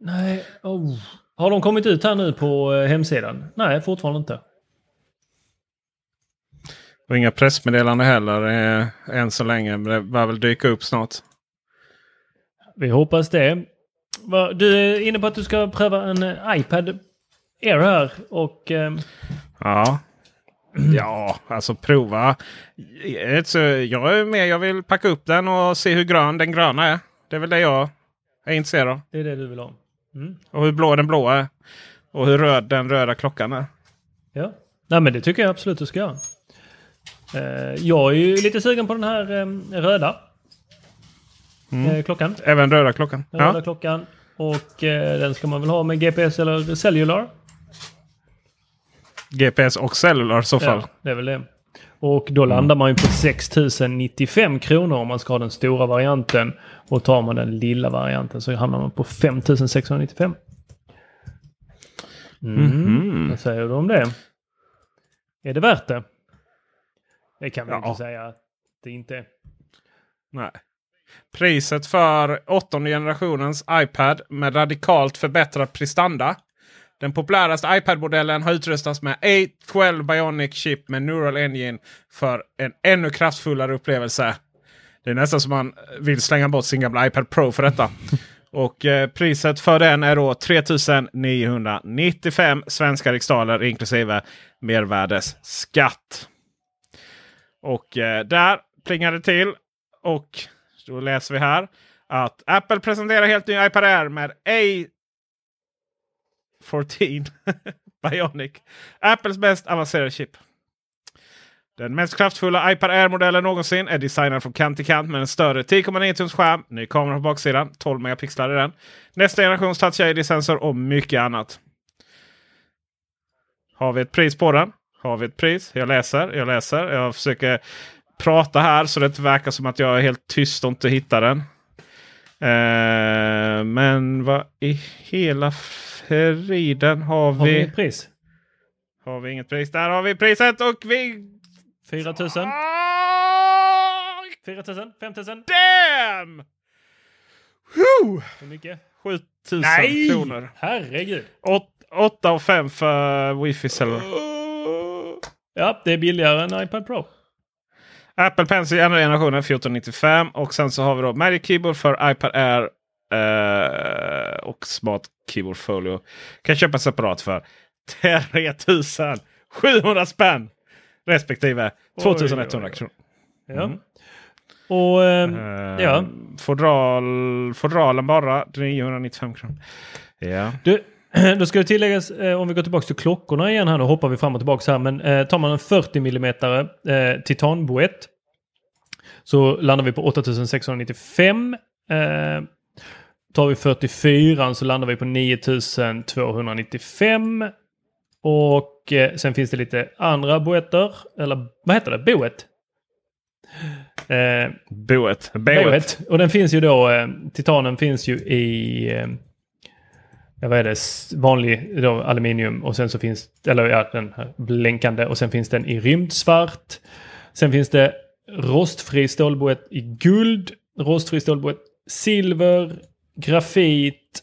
Nej, oh. Har de kommit ut här nu på eh, hemsidan? Nej, fortfarande inte. Och inga pressmeddelanden heller eh, än så länge. Men det bör väl dyka upp snart. Vi hoppas det. Du är inne på att du ska pröva en eh, iPad Air här och... ehm, Ja. Ja, alltså prova. Jag är med. Jag vill packa upp den och se hur grön den gröna är. Det är väl det jag är intresserad av. Det är det du vill ha. Mm. Och hur blå den blåa är. Och hur röd den röda klockan är. Ja, Nej, men det tycker jag absolut du ska göra. Eh, jag är ju lite sugen på den här eh, röda Mm. eh, klockan. Även röda klockan. Den röda Ja. klockan. Och den ska man väl ha med GPS eller cellular. GPS och cellular i så fall. Ja, det är väl det. Och då landar man ju på 6095 kronor om man ska ha den stora varianten. Och tar man den lilla varianten så hamnar man på 5695. Mm. Mhm. Vad säger du om det? Är det värt det? Det kan vi inte säga att det inte är. Nej. Priset för åttonde generationens iPad med radikalt förbättrad prestanda. Den populäraste iPad-modellen har utrustats med A12 Bionic Chip med Neural Engine för en ännu kraftfullare upplevelse. Det är nästan som man vill slänga bort sin gamla iPad Pro för detta. Och eh, priset för den är då 3995 svenska riksdaler inklusive mervärdesskatt. Och eh, där plingar det till. Och då läser vi här att Apple presenterar helt ny iPad Air med A14 Bionic. Apples mest avancerade chip. Den mest kraftfulla iPad Air-modellen någonsin är designad från kant till kant med en större 10,9 tums skärm, ny kamera på baksidan, 12 megapixlar i den, nästa generations Touch ID-sensor och mycket annat. Har vi ett pris på den? Har vi ett pris? Jag läser, jag läser. Jag försöker prata här så det inte verkar som att jag är helt tyst och inte hittar den. Eh, men vad i hela friden har vi? Har vi ett pris? Har vi inget pris? Där har vi priset och vi... 4000. 4000? 5000? Damn! Hur mycket? 7000 Nej! kronor. Herregud. 8 och 5 för wifi cellular. Ja, det är billigare än iPad Pro. Apple Pencil andra generationen 1495. Och sen så har vi då Magic Keyboard för iPad Air eh, och Smart Keyboard Folio. Kan köpa separat för 3700 spänn respektive 2100 oj. kronor. Ja. Mm. Och Eh, ja. Fodral, fodralen bara 995 kronor. Ja. Du, då ska det tilläggas, eh, om vi går tillbaka till klockorna igen här, då hoppar vi fram och tillbaka här. Men eh, tar man en 40 mm eh, titanboett så landar vi på 8695. Eh, tar vi 44 så landar vi på 9295. Och eh, sen finns det lite andra boetter, eller vad heter det? Boet? Eh, Boet. Boet. Och den finns ju då, eh, titanen finns ju i vad är det, vanlig då, aluminium och sen så finns, eller ja, den här blänkande och sen finns den i rymdsvart. Sen finns det rostfri stålboett i guld, rostfri stålboett silver, grafit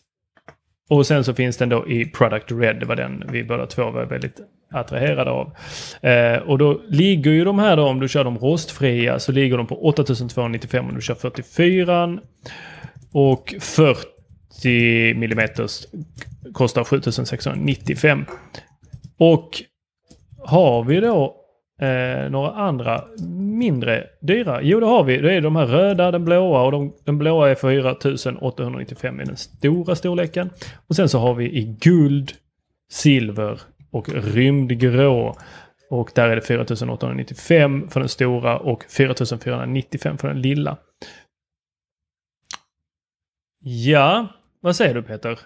och sen så finns den då i Product Red. Det var den vi båda två var väldigt attraherade av. Eh, och då ligger ju de här då, om du kör de rostfria, så ligger de på 8295 om du kör 44. Och 40 mm kostar 7695. Och har vi då eh, några andra mindre dyra? Jo, det har vi. Det är de här röda, den blåa och de, den blåa är 4895 i den stora storleken. Och sen så har vi i guld, silver och rymdgrå. Och där är det 4895 för den stora och 4495 för den lilla. Ja, vad säger du Peter?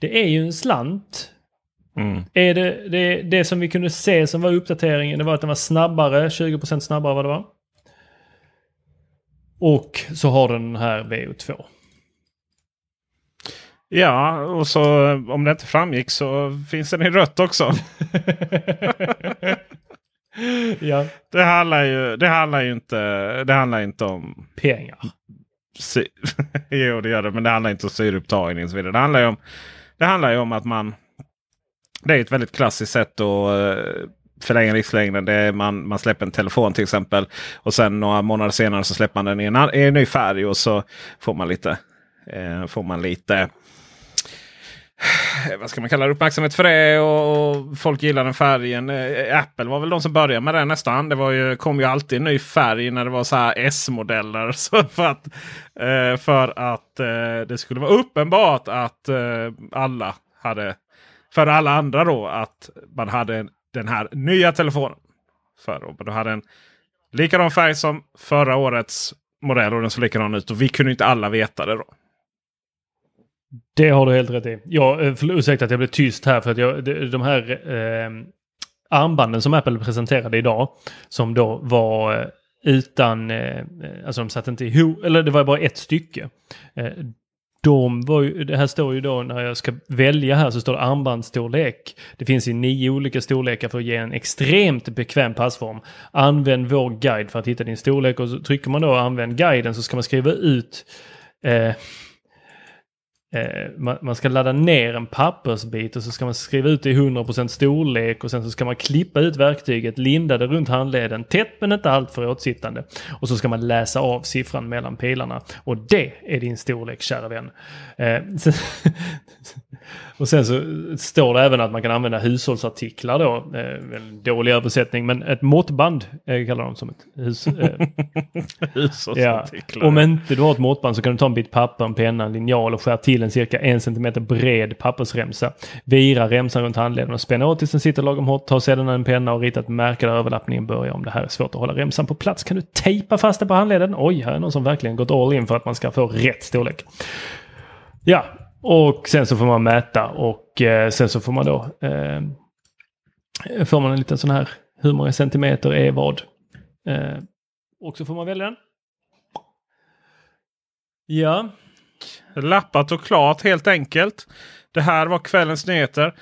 Det är ju en slant. Mm. Är det, det, det som vi kunde se som var uppdateringen, det var att den var snabbare, 20% snabbare vad det var. Och så har den här VO2. Ja, och så om det inte framgick så finns den i rött också. ja. Det handlar ju, det handlar ju inte, det handlar inte om pengar. Jo, det gör det, men det handlar inte om syreupptagning och så vidare. Det handlar ju om, det handlar ju om att man... Det är ett väldigt klassiskt sätt att eh, förlänga livslängden. Det är man, man släpper en telefon till exempel. Och sen några månader senare så släpper man den i en, i en ny färg och så får man lite, eh, får man lite Eh, vad ska man kalla det, uppmärksamhet för det och, och folk gillar den färgen. Eh, Apple var väl de som började med det nästan. Det var ju, kom ju alltid en ny färg när det var så här S-modeller. Så för att, eh, för att det skulle vara uppenbart att alla hade, för alla andra då, att man hade den här nya telefonen. För, då du hade en likadan färg som förra årets modell och den såg likadan ut. Och vi kunde inte alla veta det då. Det har du helt rätt i. Jag, eh, för, ursäkta att jag blev tyst här för att jag, de, här eh, armbanden som Apple presenterade idag som då var eh, utan, eh, eh, alltså de satt inte ihop, eller det var bara ett stycke. Eh, de var ju, det här står ju då när jag ska välja här så står det armbandsstorlek. Det finns i nio olika storlekar för att ge en extremt bekväm passform. Använd vår guide för att hitta din storlek och så trycker man då använd guiden så ska man skriva ut eh, Eh, man, man, ska ladda ner en pappersbit och så ska man skriva ut det i 100% storlek och sen så ska man klippa ut verktyget, linda det runt handleden, tätt men inte alltför åtsittande. Och så ska man läsa av siffran mellan pilarna. Och det är din storlek kära vän. Eh, och sen så står det även att man kan använda hushållsartiklar då. Eh, en dålig översättning men ett måttband eh, kallar de som ett hus, eh. hushållsartiklar. Ja. Om inte du har ett måttband så kan du ta en bit papper, en penna, en linjal och skära till en cirka en centimeter bred pappersremsa. Vira remsan runt handleden och spänna åt tills den sitter lagom hårt. Ta sedan en penna och rita ett märke där överlappningen börjar. Om det här är svårt att hålla remsan på plats kan du tejpa fast det på handleden. Oj, här är någon som verkligen gått all in för att man ska få rätt storlek. Ja, och sen så får man mäta och eh, sen så får man då eh, får man en liten sån här hur många centimeter är vad. Eh, och så får man välja den. Ja. Lappat och klart helt enkelt. Det här var kvällens nyheter.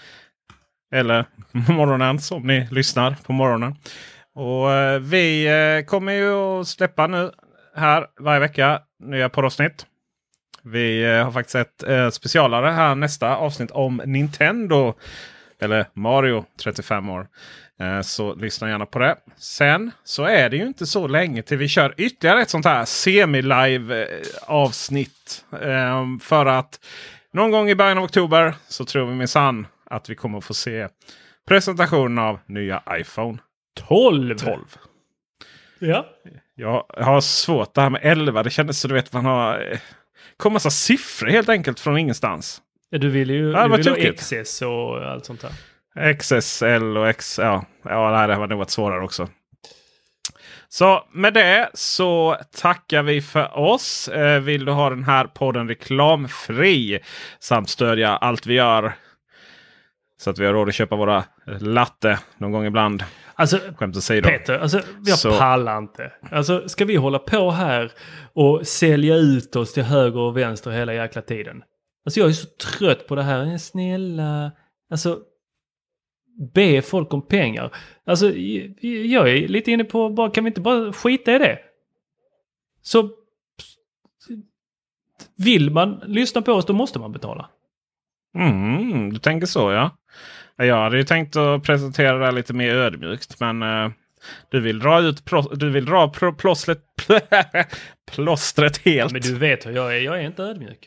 Eller morgonens om ni lyssnar på morgonen. Och eh, Vi eh, kommer ju att släppa nu här varje vecka nya poddavsnitt. Vi eh, har faktiskt ett eh, specialare här nästa avsnitt om Nintendo. Eller Mario 35 år. Eh, så lyssna gärna på det. Sen så är det ju inte så länge till vi kör ytterligare ett sånt här semi-live avsnitt. Eh, för att någon gång i början av oktober så tror vi minsann att vi kommer att få se presentationen av nya iPhone 12. 12. Ja. Jag har svårt det här med 11. Det kändes så du vet man har... kom massa siffror helt enkelt från ingenstans. Ja, du vill ju Ja, du var vill ha. XS och allt sånt där. XSL och X... Ja, ja nej, det har nog varit svårare också. Så med det så tackar vi för oss. Eh, vill du ha den här podden reklamfri samt stödja allt vi gör så att vi har råd att köpa våra latte någon gång ibland. Alltså, Skämt åsido. Peter, alltså, jag Så- pallar inte. Alltså, ska vi hålla på här och sälja ut oss till höger och vänster hela jäkla tiden? Alltså jag är så trött på det här. Snälla. Alltså, be folk om pengar. Alltså, jag är lite inne på, bara, kan vi inte bara skita i det? Så vill man lyssna på oss, då måste man betala. Mm, du tänker så ja. Ja, Jag hade ju tänkt att presentera det här lite mer ödmjukt. Men eh, du vill dra ut du vill dra pro- plåstret, plåstret helt. Men du vet hur jag är. Jag är inte ödmjuk.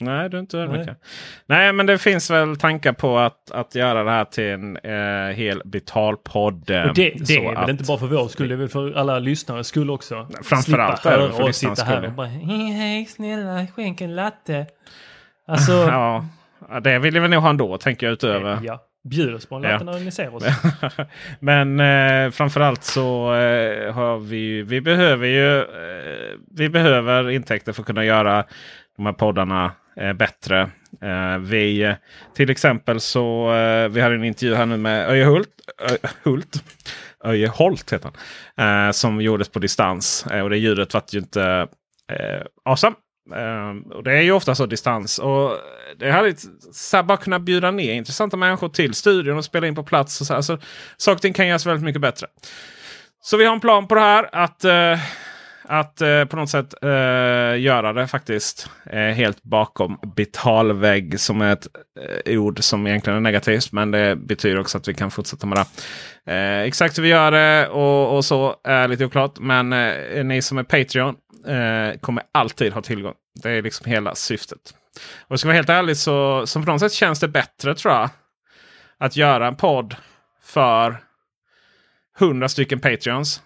Nej, du är inte ödmjuk. Nej. Nej. Men det finns väl tankar på att, att göra det här till en eh, hel betalpodd. eh, Och det, det så är väl att- inte bara för vår skull, det är väl för alla lyssnares skull också. framförallt är det för lyssnarnas här skull. och bara hej, hej, snälla, skänk en latte. Alltså, ja, ja, det vill vi nog ha ändå, tänker jag utöver. ja. Bjud oss på en Ja. när ni ser oss. Men eh, framförallt så eh, har vi, vi behöver ju eh, vi behöver intäkter för att kunna göra de här poddarna eh, bättre. Eh, vi, till exempel så eh, vi hade en intervju här nu med Öje Hult. Ö, Hult. Öje Holt heter han. Eh, som gjordes på distans. Och det ljudet var ju inte eh, awesome. Eh, och det är ju ofta så distans. Och det hade så här, bara kunna bjuda ner intressanta människor till studion och spela in på plats. Och så här. Så, saker och ting kan göras väldigt mycket bättre. Så vi har en plan på det här. Att, uh, att uh, på något sätt uh, göra det faktiskt helt bakom betalvägg. Som är ett ord som egentligen är negativt. Men det betyder också att vi kan fortsätta med det. Exakt hur vi gör det och, och så är lite oklart. Men ni som är Patreon eh, kommer alltid ha tillgång. Det är liksom hela syftet. Och ska vara helt ärlig så, så på något sätt känns det bättre tror jag. Att göra en podd för 100 stycken Patreons.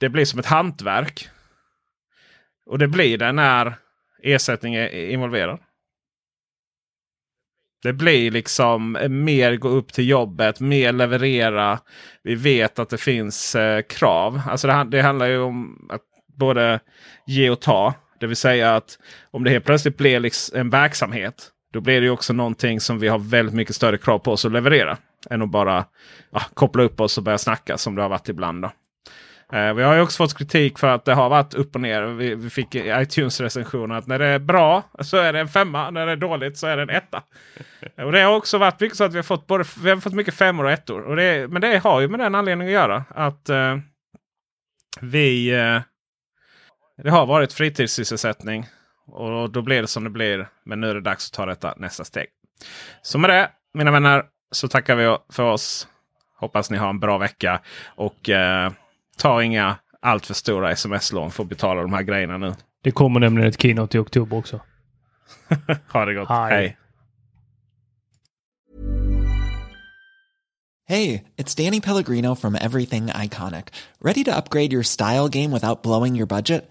Det blir som ett hantverk. Och det blir det när ersättning är involverad. Det blir liksom eh, mer gå upp till jobbet, mer leverera. Vi vet att det finns eh, krav. Alltså det, det handlar ju om att både ge och ta. Det vill säga att om det helt plötsligt blir liksom en verksamhet. Då blir det också någonting som vi har väldigt mycket större krav på oss att leverera. Än att bara ja, koppla upp oss och börja snacka som det har varit ibland. Då. Eh, vi har ju också fått kritik för att det har varit upp och ner. Vi, vi fick iTunes-recensioner att när det är bra så är det en femma. När det är dåligt så är det en etta. och det har också varit mycket så att vi har fått, både, vi har fått mycket femmor och ettor. Och det, men det har ju med den anledningen att göra. Att eh, vi... Eh, det har varit fritidssysselsättning. Och då blir det som det blir. Men nu är det dags att ta detta nästa steg. Så med det, mina vänner, så tackar vi för oss. Hoppas ni har en bra vecka. Och eh, ta inga allt för stora sms-lån för att betala de här grejerna nu. Det kommer nämligen ett keynote i oktober också. ha det gott. Hej. Hej. Hey, it's Danny Pellegrino from Everything Iconic. Ready to upgrade your style game without blowing your budget?